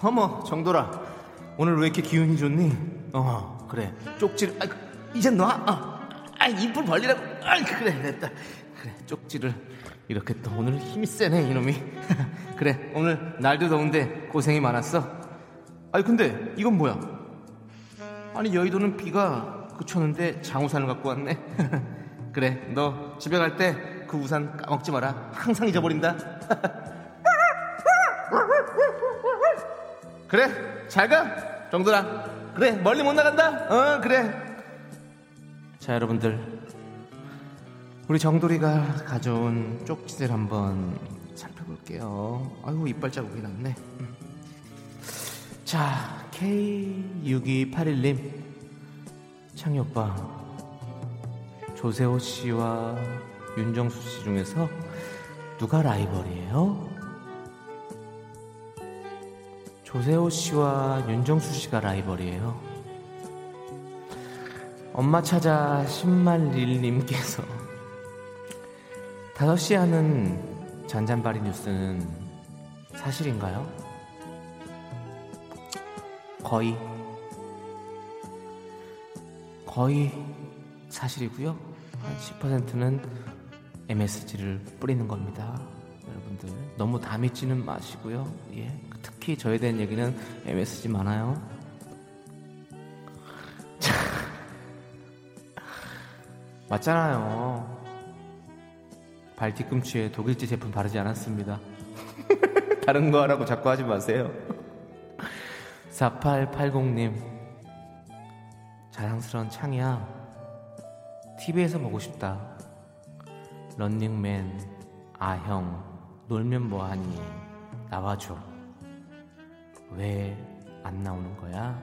어머 정돌아. 오늘 왜 이렇게 기운이 좋니? 어 그래. 쪽지를 아, 이제 놔. 어. 아 입을 벌리라고. 아 그래 됐다. 그래 쪽지를 이렇게 또 오늘 힘이 세네 이놈이. 그래 오늘 날도 더운데 고생이 많았어. 아니 근데 이건 뭐야? 아니 여의도는 비가 그쳤는데 장우산을 갖고 왔네. 그래 너 집에 갈 때 그 우산 까먹지 마라. 항상 잊어버린다 그래? 잘가 정들아. 그래 멀리 못 나간다. 어 그래. 자 여러분들. 우리 정돌이가 가져온 쪽지들 한번 살펴볼게요. 아이고 이빨 자국이 났네. 음. 자 K6281님. 창희 오빠 조세호 씨와 윤정수 씨 중에서 누가 라이벌이에요? 조세호 씨와 윤정수 씨가 라이벌이에요. 엄마 찾아 신말릴님께서 5시에 하는 잔잔바리 뉴스는 사실인가요? 거의 거의 사실이고요. 한 10%는 MSG를 뿌리는 겁니다. 여러분들 너무 다 믿지는 마시고요. 예, 특히 저에 대한 얘기는 MSG 많아요. 자, 맞잖아요. 발 뒤꿈치에 독일제 제품 바르지 않았습니다. 다른 거 하라고 자꾸 하지 마세요. 4880님 자랑스러운 창이야 TV에서 보고 싶다 런닝맨 아형 놀면 뭐하니? 나와줘. 왜 안 나오는 거야?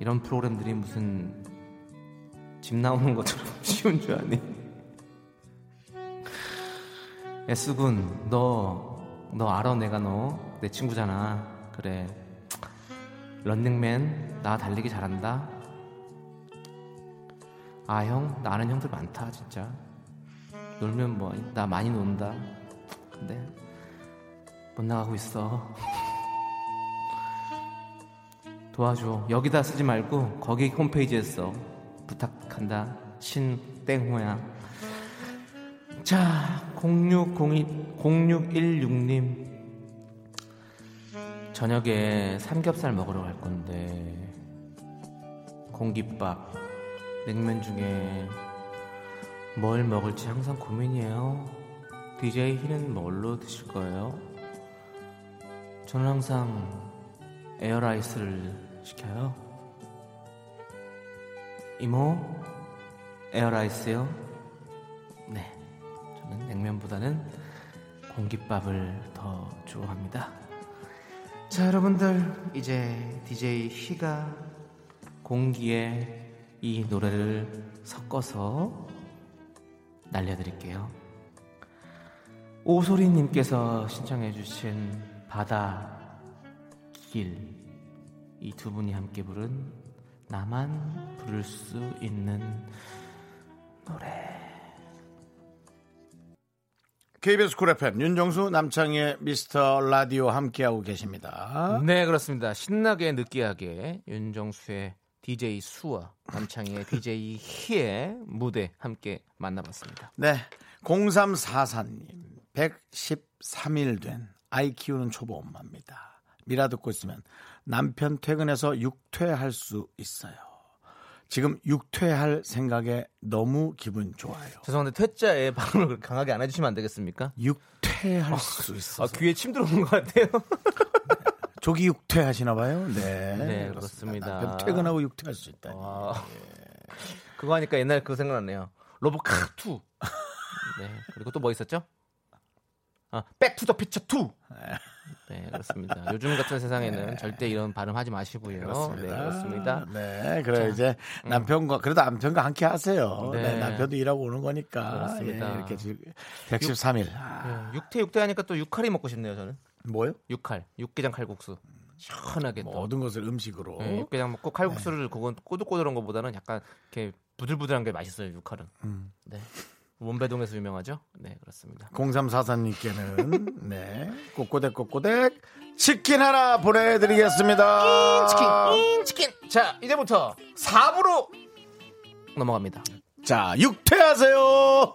이런 프로그램들이 무슨 집 나오는 것처럼 쉬운 줄 아니 S군 너 너 알아 내가 너? 내 친구잖아. 그래. 런닝맨 나 달리기 잘한다. 아 형 나는 형들 많다 진짜 놀면 뭐 나 많이 논다. 근데 못 나가고 있어. 도와줘. 여기다 쓰지 말고 거기 홈페이지에 써. 부탁한다. 신땡호야. 자 0602 0616님. 저녁에 삼겹살 먹으러 갈 건데 공깃밥 냉면 중에 뭘 먹을지 항상 고민이에요. DJ 희는 뭘로 드실 거예요? 저는 항상 에어라이스를 시켜요. 이모, 에어라이스요? 네, 저는 냉면보다는 공깃밥을 더 좋아합니다. 자, 여러분들, 이제 DJ 희가 공기에 이 노래를 섞어서 날려드릴게요. 오소리님께서 신청해주신 바다 길 이 두 분이 함께 부른 나만 부를 수 있는 노래. KBS 쿨 FM 윤정수 남창의 미스터 라디오 함께하고 계십니다. 네, 그렇습니다. 신나게 느끼하게 윤정수의 DJ 수와 남창희의 DJ 희의 무대 함께 만나봤습니다. 네. 0344님 113일 된 아이 키우는 초보 엄마입니다. 미라 듣고 있으면 남편 퇴근해서 육퇴할 수 있어요. 지금 육퇴할 생각에 너무 기분 좋아요. 죄송한데 퇴짜에 발음을 강하게 안 해주시면 안 되겠습니까? 육퇴할 수 있어. 아, 귀에 침 들어오는 것 같아요. 조기 육퇴 하시나 봐요? 네. 네, 그렇습니다. 남편 퇴근하고 육퇴할 수 있다. 와. 그거 하니까 옛날 그거 생각났네요. 로보캅 two. 네. 그리고 또 뭐 있었죠? 아, Back to the Future 2. 네, 그렇습니다. 요즘 같은 세상에는 절대 이런 발음하지 마시고요. 그렇습니다. 네, 그렇습니다. 네, 그래 자, 이제 남편과 그래도 남편과 함께 하세요. 네. 네. 남편도 일하고 오는 거니까. 그렇습니다. 예, 이렇게 113일. 네, 육퇴 육퇴 하니까 또 육칼이 먹고 싶네요, 저는. 뭐요? 육칼, 육개장 칼국수. 시원하게 또. 모든 것을 음식으로. 네, 육개장 먹고 칼국수를 그건 꼬들꼬들한 것보다는 약간 이렇게 부들부들한 게 맛있어요, 육칼은. 음. 네. 원배동에서 유명하죠? 네, 그렇습니다. 0344님께는 네 꼬꼬댁 꼬꼬댁 치킨 하나 보내드리겠습니다. 치킨, 치킨. 자, 이제부터 4부로 넘어갑니다. 자 육퇴하세요.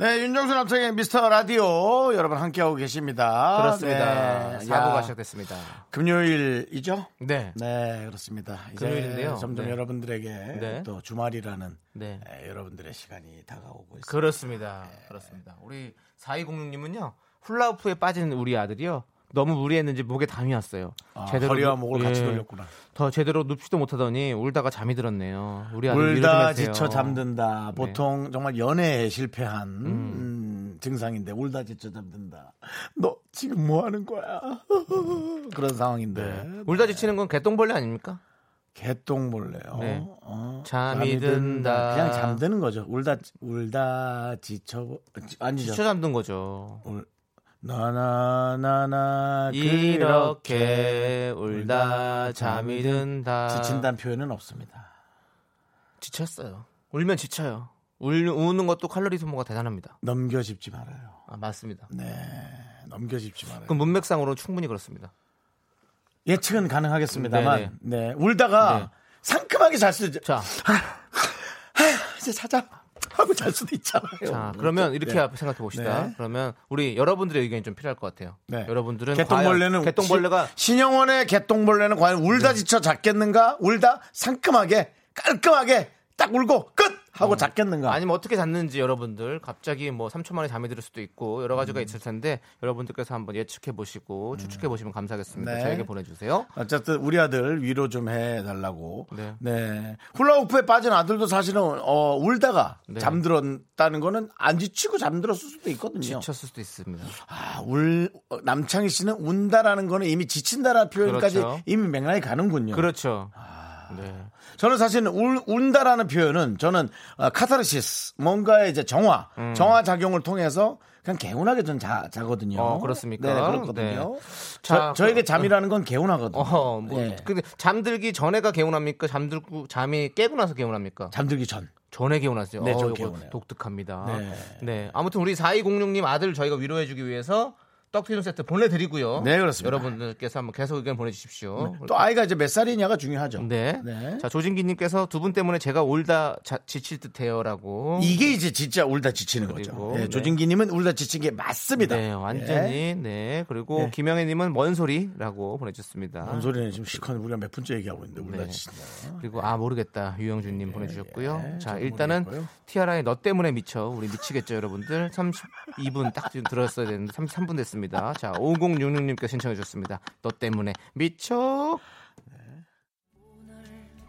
네, 윤정수 남창의 미스터 라디오 여러분 함께하고 계십니다. 그렇습니다. 네, 4부가 야, 시작됐습니다. 금요일이죠? 네. 네, 그렇습니다. 이제 금요일인데요. 점점 네. 여러분들에게 네. 또 주말이라는 네. 에, 여러분들의 시간이 다가오고 있습니다. 그렇습니다. 그렇습니다. 우리 4206님은요. 훌라후프에 빠진 우리 아들이요. 너무 무리했는지 목에 담이 왔어요. 아, 허리와 목을 같이 예, 돌렸구나. 더 제대로 눕지도 못하더니 울다가 잠이 들었네요. 우리 아들 울다. 지쳐 잠든다. 네. 보통 정말 연애에 실패한 음, 증상인데 울다 지쳐 잠든다. 너 지금 뭐 하는 거야? 그런 상황인데. 울다 지치는 건 개똥벌레 아닙니까? 개똥벌레요. 네. 어, 잠이 든다. 그냥 잠드는 거죠. 울다 울다 지쳐 아니죠. 지쳐 잠든 거죠. 울, 나나나나 이렇게 울다 잠이 든다. 지친다는 표현은 없습니다. 지쳤어요. 울면 지쳐요. 울, 우는 것도 칼로리 소모가 대단합니다. 넘겨짚지 말아요. 아, 맞습니다. 네, 넘겨짚지 말아요. 그럼 문맥상으로 충분히 그렇습니다. 예측은 가능하겠습니다만, 네네. 네 울다가 네. 상큼하게 잘 있죠. 자, 이제 자자 하고 잘 수도 있잖아요. 자 그러면 이렇게 네. 생각해 봅시다. 네. 그러면 우리 여러분들의 의견이 좀 필요할 것 같아요. 네. 여러분들은 개똥벌레는 과연 개똥벌레가 네. 시- 신영원의 개똥벌레는 과연 울다 지쳐 잤겠는가? 울다 상큼하게 깔끔하게 딱 울고 끝 하고 잤겠는가? 음. 아니면 어떻게 잤는지 여러분들 갑자기 뭐 3초 만에 잠이 들 수도 있고 여러 음. 가지가 있을 텐데 여러분들께서 한번 예측해 보시고 추측해 보시면 감사하겠습니다. 네. 저에게 보내주세요. 어쨌든 우리 아들 위로 좀 해달라고. 네. 네. 훌라후프에 빠진 아들도 사실은 어, 울다가 네. 잠들었다는 거는 안 지치고 잠들었을 수도 있거든요. 지쳤을 수도 있습니다. 아, 울 어, 남창희 씨는 운다라는 거는 이미 지친다라는 표현까지 그렇죠. 이미 맥락이 가는군요. 그렇죠. 아. 네. 저는 사실은 울, 운다라는 표현은 저는 어, 카타르시스 뭔가의 이제 정화 음. 정화 작용을 통해서 그냥 개운하게 전 자, 자거든요. 어, 그렇습니까? 네, 그렇거든요. 네. 저, 자, 저 에게 잠이라는 건 개운하거든요. 어, 뭐, 네. 근데 잠들기 전에가 개운합니까? 잠들고 잠이 깨고 나서 개운합니까? 잠들기 전. 전에 개운하세요. 네, 어, 전 개운해요. 독특합니다. 네. 네. 아무튼 우리 4206님 아들 저희가 위로해주기 위해서 떡튀김 세트 보내드리고요. 네, 그렇습니다. 여러분들께서 한번 계속 의견 보내주십시오. 또 아이가 이제 몇 살이냐가 중요하죠. 네. 네. 자, 조진기님께서 두 분 때문에 제가 울다 자- 지칠 듯 해요라고. 이게 이제 진짜 울다 지치는 그리고, 거죠. 네, 네. 조진기님은 울다 지친 게 맞습니다. 네, 완전히. 네. 그리고 네. 김영애님은 뭔 소리라고 보내주셨습니다. 뭔 소리는 지금 실컷 우리가 몇 분째 얘기하고 있는데 울다 네. 지친다. 그리고 아 모르겠다 유영준님 보내주셨고요. 예, 자 일단은 모르겠고요. 티아라의 너 때문에 미쳐 우리 미치겠죠 여러분들 32분 딱 지금 들었어야 되는데 33분 됐습니다. 자 5066님께 신청해 주셨습니다. 너 때문에 미쳐.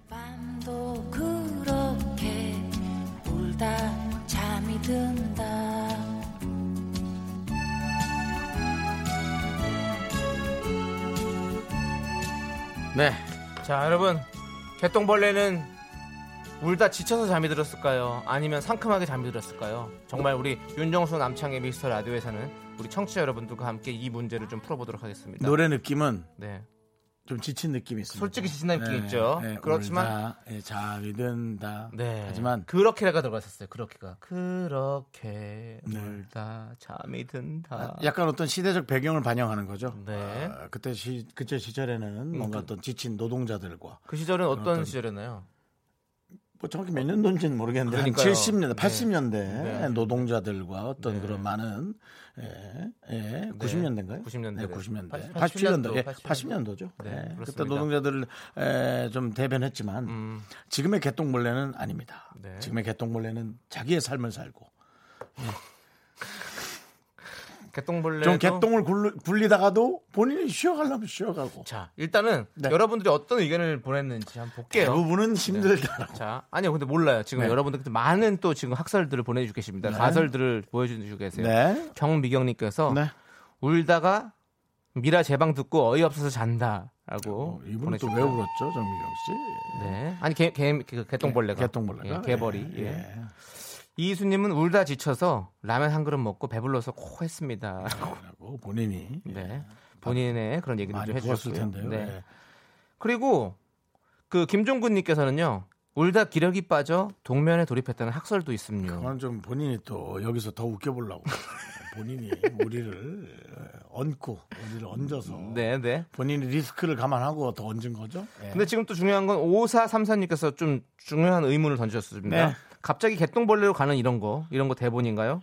밤도 그렇게 울다 잠이 든다 네. 자 여러분 개똥벌레는 울다 지쳐서 잠이 들었을까요? 아니면 상큼하게 잠이 들었을까요? 정말 우리 윤정수 남창의 미스터 라디오에서는 우리 청취자 여러분들과 함께 이 문제를 좀 풀어보도록 하겠습니다. 노래 느낌은 네. 좀 지친 느낌이 있습니다. 솔직히 지친 느낌이 있죠. 그렇지만- 울다, 예, 잠이 든다. 네. 하지만 그렇게가 들어갔었어요. 그렇게가 그렇게 네. 울다 잠이 든다. 약간 어떤 시대적 배경을 반영하는 거죠. 네. 아, 그때 시 그때 시절에는 뭔가 어떤 지친 노동자들과 그 시절은 어떤 어떤- 시절이었나요? 뭐 정확히 몇 년도인지는 모르겠는데 그러니까요. 한 70년대, 네. 80년대 네. 노동자들과 어떤 네. 그런 많은 예, 예, 90년대인가요? 90년대. 네, 90년대. 80, 87년도. 예, 80년도. 80년도죠. 네, 네, 그렇습니다. 그때 노동자들 에, 좀 대변했지만 음, 지금의 개똥벌레는 아닙니다. 네. 지금의 개똥벌레는 자기의 삶을 살고 개똥벌레. 좀 개똥을 굴, 굴리다가도 본인이 쉬어가려면 쉬어가고 자, 일단은 네. 여러분들이 어떤 의견을 보냈는지 한번 볼게요. 대부분은 힘들다. 자, 아니요, 근데 몰라요. 지금 네. 여러분들 많은 또 지금 학설들을 보내주고 계십니다. 네. 가설들을 보여주고 계세요. 네. 경미경님께서 네. 울다가 미라 제방 듣고 어이없어서 잔다라고 어, 이분은 보내주고. 또왜 울었죠, 정미경 씨? 네. 아니 개, 개, 그 개똥벌레가. 개똥벌레가 예, 개벌이. 예, 예. 예. 이수님은 울다 지쳐서 라면 한 그릇 먹고 배불러서 코 했습니다. 라고 본인이 네. 본인의 그런 얘기를 좀 해주셨고요. 텐데요. 네. 네. 그리고 그 김종근님께서는요. 울다 기력이 빠져 동면에 돌입했다는 학설도 있습니다. 그건 좀 본인이 또 여기서 더 웃겨보려고 본인이 우리를 얹고 우리를 얹어서 네, 네. 본인이 리스크를 감안하고 더 얹은 거죠. 예. 근데 지금 또 중요한 건 5434님께서 좀 중요한 의문을 던지셨습니다. 네. 갑자기 개똥벌레로 가는 이런 거, 이런 거 대본인가요?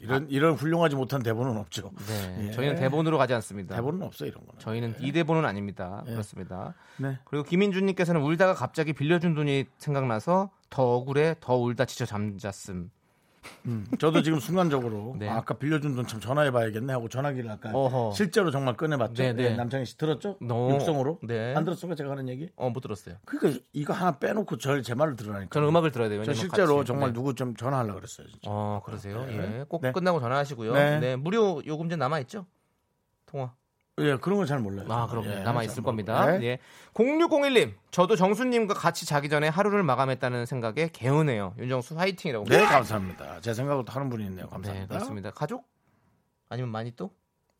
이런 이런 훌륭하지 못한 대본은 없죠. 네. 예. 저희는 대본으로 가지 않습니다. 대본은 없어 이런 거는. 저희는 이 대본은 아닙니다. 예. 그렇습니다. 네. 그리고 김인준님께서는 울다가 갑자기 빌려준 돈이 생각나서 더 억울해 더 울다 지쳐 잠잤음. 음, 저도 지금 순간적으로 네. 아, 아까 빌려준 돈 참 전화해봐야겠네 하고 전화기를 아까 어허. 실제로 정말 꺼내봤죠. 네, 네. 예, 남창희 씨 들었죠? 너- 육성으로? 네. 안 들었어요? 제가 하는 얘기? 어, 못 들었어요. 그러니까 이거 하나 빼놓고 저제 말을 들으라니까. 저는 음악을 들어야 돼요. 저 실제로 같이. 정말 네. 누구 좀 전화하려고 그랬어요. 진짜. 어, 그러세요? 네. 예. 꼭 네. 끝나고 전화하시고요. 네. 네. 무료 요금제 남아 있죠? 통화. 예, 그런 걸잘 몰라요. 아, 그럼 예, 남아 잘 있을 모르- 겁니다. 네. 예. 0601님, 저도 정수님과 같이 자기 전에 하루를 마감했다는 생각에 개운해요. 윤정수 화이팅이라고. 네, 감사합니다. 제 생각으로 또 하는 분이 있네요. 네, 감사합니다. 그렇습니다. 가족? 아니면 많이 또?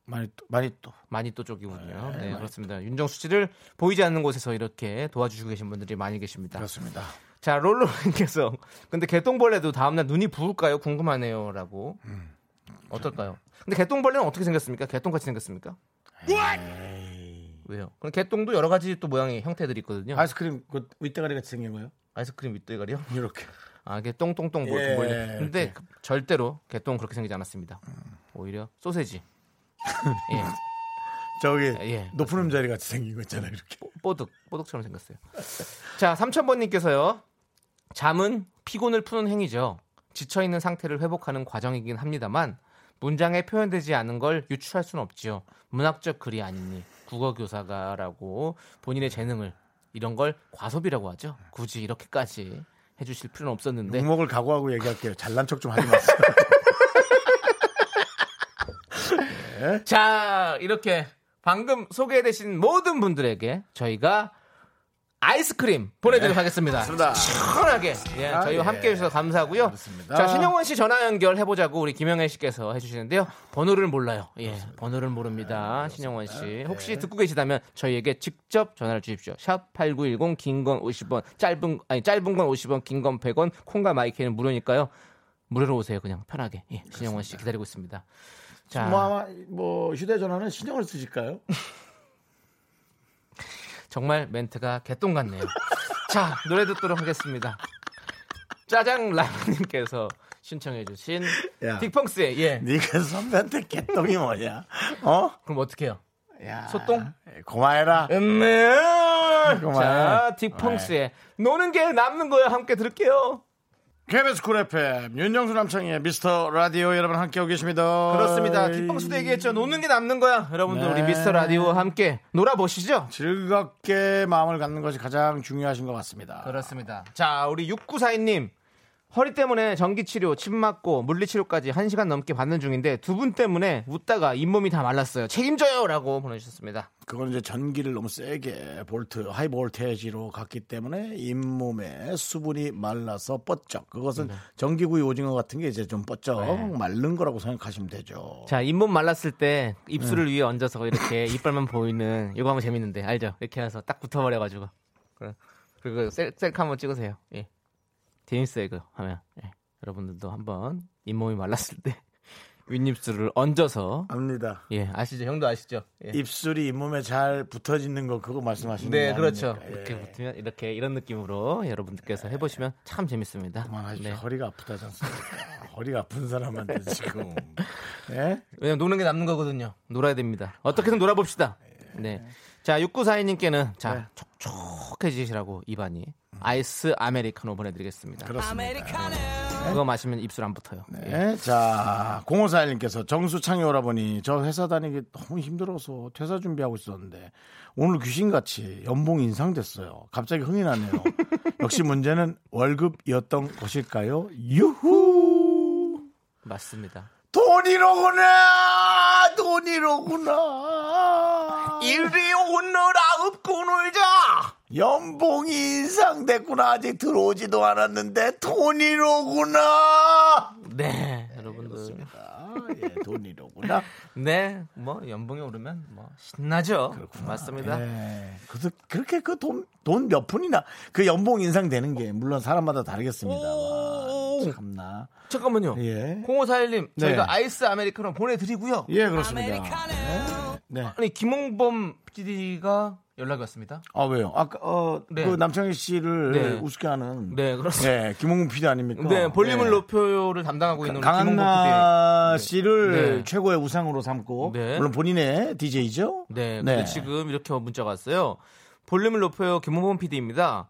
많이 또, 많이 또. 많이 또 쪽이군요. 네, 많이 그렇습니다. 윤정수 씨를 보이지 않는 곳에서 이렇게 도와주시고 계신 분들이 많이 계십니다. 그렇습니다. 자, 롤러님께서 근데 개똥벌레도 다음날 눈이 부을까요? 궁금하네요라고. 음. 어떨까요? 근데 개똥벌레는 어떻게 생겼습니까? 개똥같이 생겼습니까? 왜요? 그럼 개똥도 여러 가지 또 모양의 형태들이 있거든요. 아이스크림 그 윗대가리 같이 생긴 거요? 아이스크림 윗대가리요? 이렇게. 아, 이게 똥똥똥 뭐 예, 이렇게 몰려. 근데 이렇게. 그- 절대로 개똥은 그렇게 생기지 않았습니다. 오히려 소세지. 예. 저기 예. 높은 음자리 같이 생긴 거 있잖아요. 이렇게. 뽀득 뽀득처럼 생겼어요. 자, 3000번 님께서요. 잠은 피곤을 푸는 행위죠. 지쳐 있는 상태를 회복하는 과정이긴 합니다만 문장에 표현되지 않은 걸 유추할 수는 없지요. 문학적 글이 아니니 국어 교사가라고 본인의 재능을 이런 걸 과소비라고 하죠. 굳이 이렇게까지 해주실 필요는 없었는데 목목을 각오하고 얘기할게요. 잘난 척 좀 하지 마세요. 자, 이렇게 방금 소개되신 모든 분들에게 저희가 아이스크림 보내드리도록 하겠습니다. 그렇습니다. 시원하게 예, 아, 저희와 예. 함께 해주셔서 감사하고요. 그렇습니다. 자, 신영원 씨 전화 연결 해보자고 우리 김영애 씨께서 해주시는데요. 번호를 몰라요. 예, 번호를 모릅니다. 신영원 씨. 혹시 듣고 계시다면 저희에게 직접 전화를 주십시오. 샵 8910 긴 건 50원, 짧은 아니 짧은 건 50원, 긴 건 100원, 콩과 마이크는 무료니까요. 무료로 오세요. 그냥 편하게. 예, 신영원 씨 기다리고 있습니다. 자, 뭐 아마 뭐 휴대전화는 신경을 쓰실까요? 정말 멘트가 개똥 같네요. 자, 노래 듣도록 하겠습니다. 짜장 라면님께서 신청해주신 야. 딕펑스의 예. 네가 선배한테 개똥이 뭐냐? 어? 그럼 어떡해요? 야, 소똥? 고마해라. 음메. 고마워. 자, 딕펑스의 노는 게 남는 거야 함께 들을게요. KBS 쿨 FM 윤정수 남창희의 미스터 라디오 여러분 함께하고 계십니다. 그렇습니다. 딕펑스도 얘기했죠. 노는 게 남는 거야. 여러분들 네. 우리 미스터 라디오와 함께 놀아보시죠. 즐겁게 마음을 갖는 것이 가장 중요하신 것 같습니다. 그렇습니다. 자, 우리 6942님. 허리 때문에 전기치료, 침 맞고 물리치료까지 1시간 넘게 받는 중인데 두 분 때문에 웃다가 잇몸이 다 말랐어요. 책임져요! 라고 보내주셨습니다. 그건 이제 전기를 너무 세게 볼트 high voltage로 갔기 때문에 잇몸에 수분이 말라서 버쩍. 그것은 전기구이 오징어 같은 게 이제 좀 뻗쩍 네. 마른 거라고 생각하시면 되죠. 자, 잇몸 말랐을 때 입술을 위에 얹어서 이렇게 이빨만 보이는 이거 하면 재밌는데 알죠? 이렇게 해서 딱 붙어버려가지고. 그리고 셀, 셀카 한번 찍으세요. 예. 재밌어요 이거 하면 예. 여러분들도 한번 잇몸이 말랐을 때 윗입술을 얹어서 압니다. 예 아시죠? 형도 아시죠? 예. 입술이 잇몸에 잘 붙어지는 거 그거 말씀하시는 네, 거 그렇죠. 예. 이렇게 붙으면 이렇게 이런 느낌으로 여러분들께서 해보시면 참 재밌습니다. 그만하십시오. 네. 허리가 아프다지 않습니까? 허리가 아픈 사람한테 지금. 예? 왜냐면 노는 게 남는 거거든요. 놀아야 됩니다. 어떻게든 놀아봅시다. 네. 자, 6942님께는 자, 네. 촉촉해지시라고 입안이 아이스 아메리카노 보내드리겠습니다. 그렇습니다. 그거 마시면 입술 안 붙어요. 예. 네, 자, 0541님께서 정수창이 오라버니 저 회사 다니기 너무 힘들어서 퇴사 준비하고 있었는데 오늘 귀신같이 연봉 인상됐어요. 갑자기 흥이 나네요. 역시 문제는 월급이었던 것일까요? 유후! 맞습니다. 돈이로구나! 돈이로구나! 이리 오너라 업고 놀자! 연봉이 인상됐구나. 아직 들어오지도 않았는데 돈이로구나! 네, 여러분들. 아, 예, 돈이로구나. 네, 뭐 연봉이 오르면 뭐 신나죠. 맞습니다. 예. 그래서 그렇게 그 돈 돈 몇 푼이나 그 연봉 인상되는 게 물론 사람마다 다르겠습니다. 참나. 잠깐만요. 예. 0541님, 네. 저희가 아이스 아메리카노 보내드리고요. 예, 그렇습니다. 네. 네. 아니, 김홍범 PD가 연락이 왔습니다. 아 왜요? 아까 어, 네. 그 남창희 씨를 네. 우습게 하는 네, 그렇습니다. 네, 김홍문 PD 아닙니까? 네, 볼륨을 네. 높여요를 담당하고 있는 김홍범 강한나 PD. 씨를 네. 최고의 우상으로 삼고 네. 물론 본인의 DJ죠. 네, 근데 지금 이렇게 문자가 왔어요. 볼륨을 높여요 김홍범 PD입니다.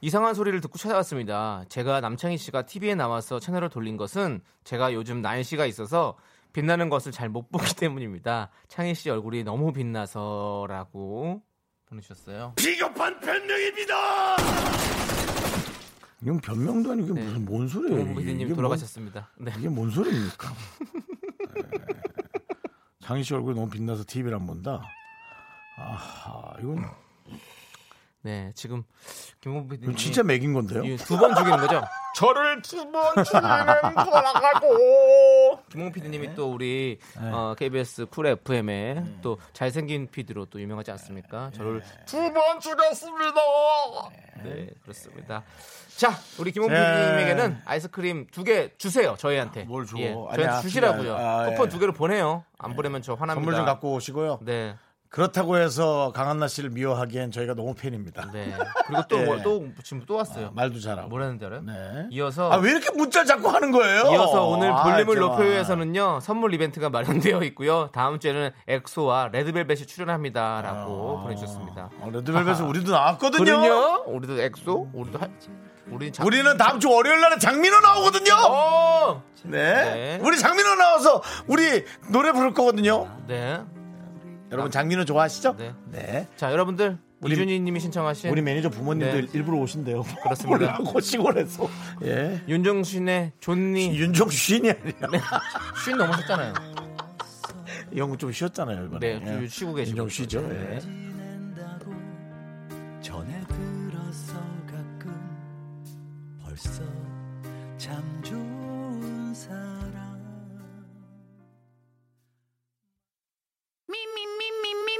이상한 소리를 듣고 찾아왔습니다. 제가 남창희 씨가 TV에 나와서 채널을 돌린 것은 제가 요즘 날씨가 있어서 빛나는 것을 잘 못 보기 때문입니다. 창희 씨 얼굴이 너무 빛나서라고 보내주셨어요. 비겁한 변명입니다. 이건 변명도 아니고 이게 무슨 뭔 소리예요? 이게? 돌아가셨습니다. 네. 뭐, 이게 뭔 소리입니까? 네. 창희 씨 얼굴이 너무 빛나서 TV를 안 본다. 아, 이건 네, 지금 김홍 PD님 이건 진짜 맥인 건데요. 두 번 죽이는 거죠? 저를 두 번 죽이는 거라고. 김홍 PD님이 또 우리 네. 어, KBS 쿨 FM에 또 잘생긴 PD로 또 유명하지 않습니까? 저를 두 번 죽였습니다. 네, 그렇습니다. 자, 우리 김홍 네. PD님에게는 아이스크림 두 개 주세요. 저희한테. 뭘 줘? 예, 저희한테 주시라고요. 아, 예. 쿠폰 두 개를 보내요. 안 보내면 저 화납니다. 선물 좀 갖고 오시고요. 네. 그렇다고 해서 강한나 씨를 미워하기엔 저희가 너무 팬입니다. 네. 그리고 또, 예. 뭐- 또 지금 또 왔어요. 말도 잘하고. 뭐라는지 알아요? 네. 이어서 아, 왜 이렇게 문자 자꾸 하는 거예요? 이어서 오늘 아, 볼륨을. 높여요에서는요 선물 이벤트가 마련되어 있고요. 다음 주에는 엑소와 레드벨벳이 출연합니다 라고 보내주셨습니다. 어, 레드벨벳은 우리도 나왔거든요. 그럼요. 우리도 엑소, 우리도 할, 우리 자, 우리는 다음 주 월요일 날에 장민호 나오거든요. 어! 네. 네. 우리 장민호 나와서 우리 노래 부를 거거든요. 네. 여러분 장민호 좋아하시죠? 네. 네. 자 여러분들 우리- 이준희님이 신청하신 우리 매니저 부모님들 네. 일부러 오신대요. 그렇습니다. 보려고 시골에서. 예. 윤종신의 좋니 윤종 쉰이 아니라. 쉰 넘으셨잖아요. 이 형은 좀 쉬었잖아요, 이번에. 네, 예. 쉬고 계시고. 윤종 쉬죠. 예. 전에 들어서 가끔 벌써 참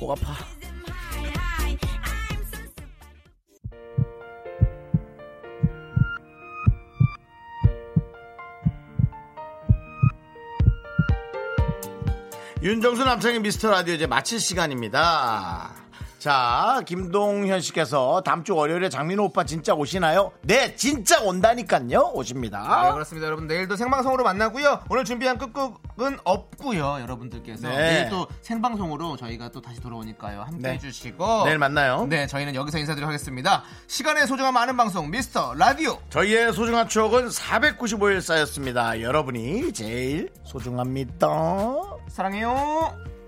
목 아파. 윤정수 남창의 미스터 라디오 이제 마칠 시간입니다. 자, 김동현 씨께서 다음 주 월요일에 장민호 오빠 진짜 오시나요? 네, 진짜 온다니까요. 네, 오십니다. 그렇습니다. 여러분 내일도 생방송으로 만나고요. 오늘 준비한 끝곡은 없고요. 여러분들께서 네. 내일 또 생방송으로 저희가 또 다시 돌아오니까요. 함께 네. 해주시고 내일 만나요. 네, 저희는 여기서 인사드리도록 하겠습니다. 시간의 소중함 많은 방송 미스터 라디오. 저희의 소중한 추억은 495일 쌓였습니다. 여러분이 제일 소중합니다. 사랑해요.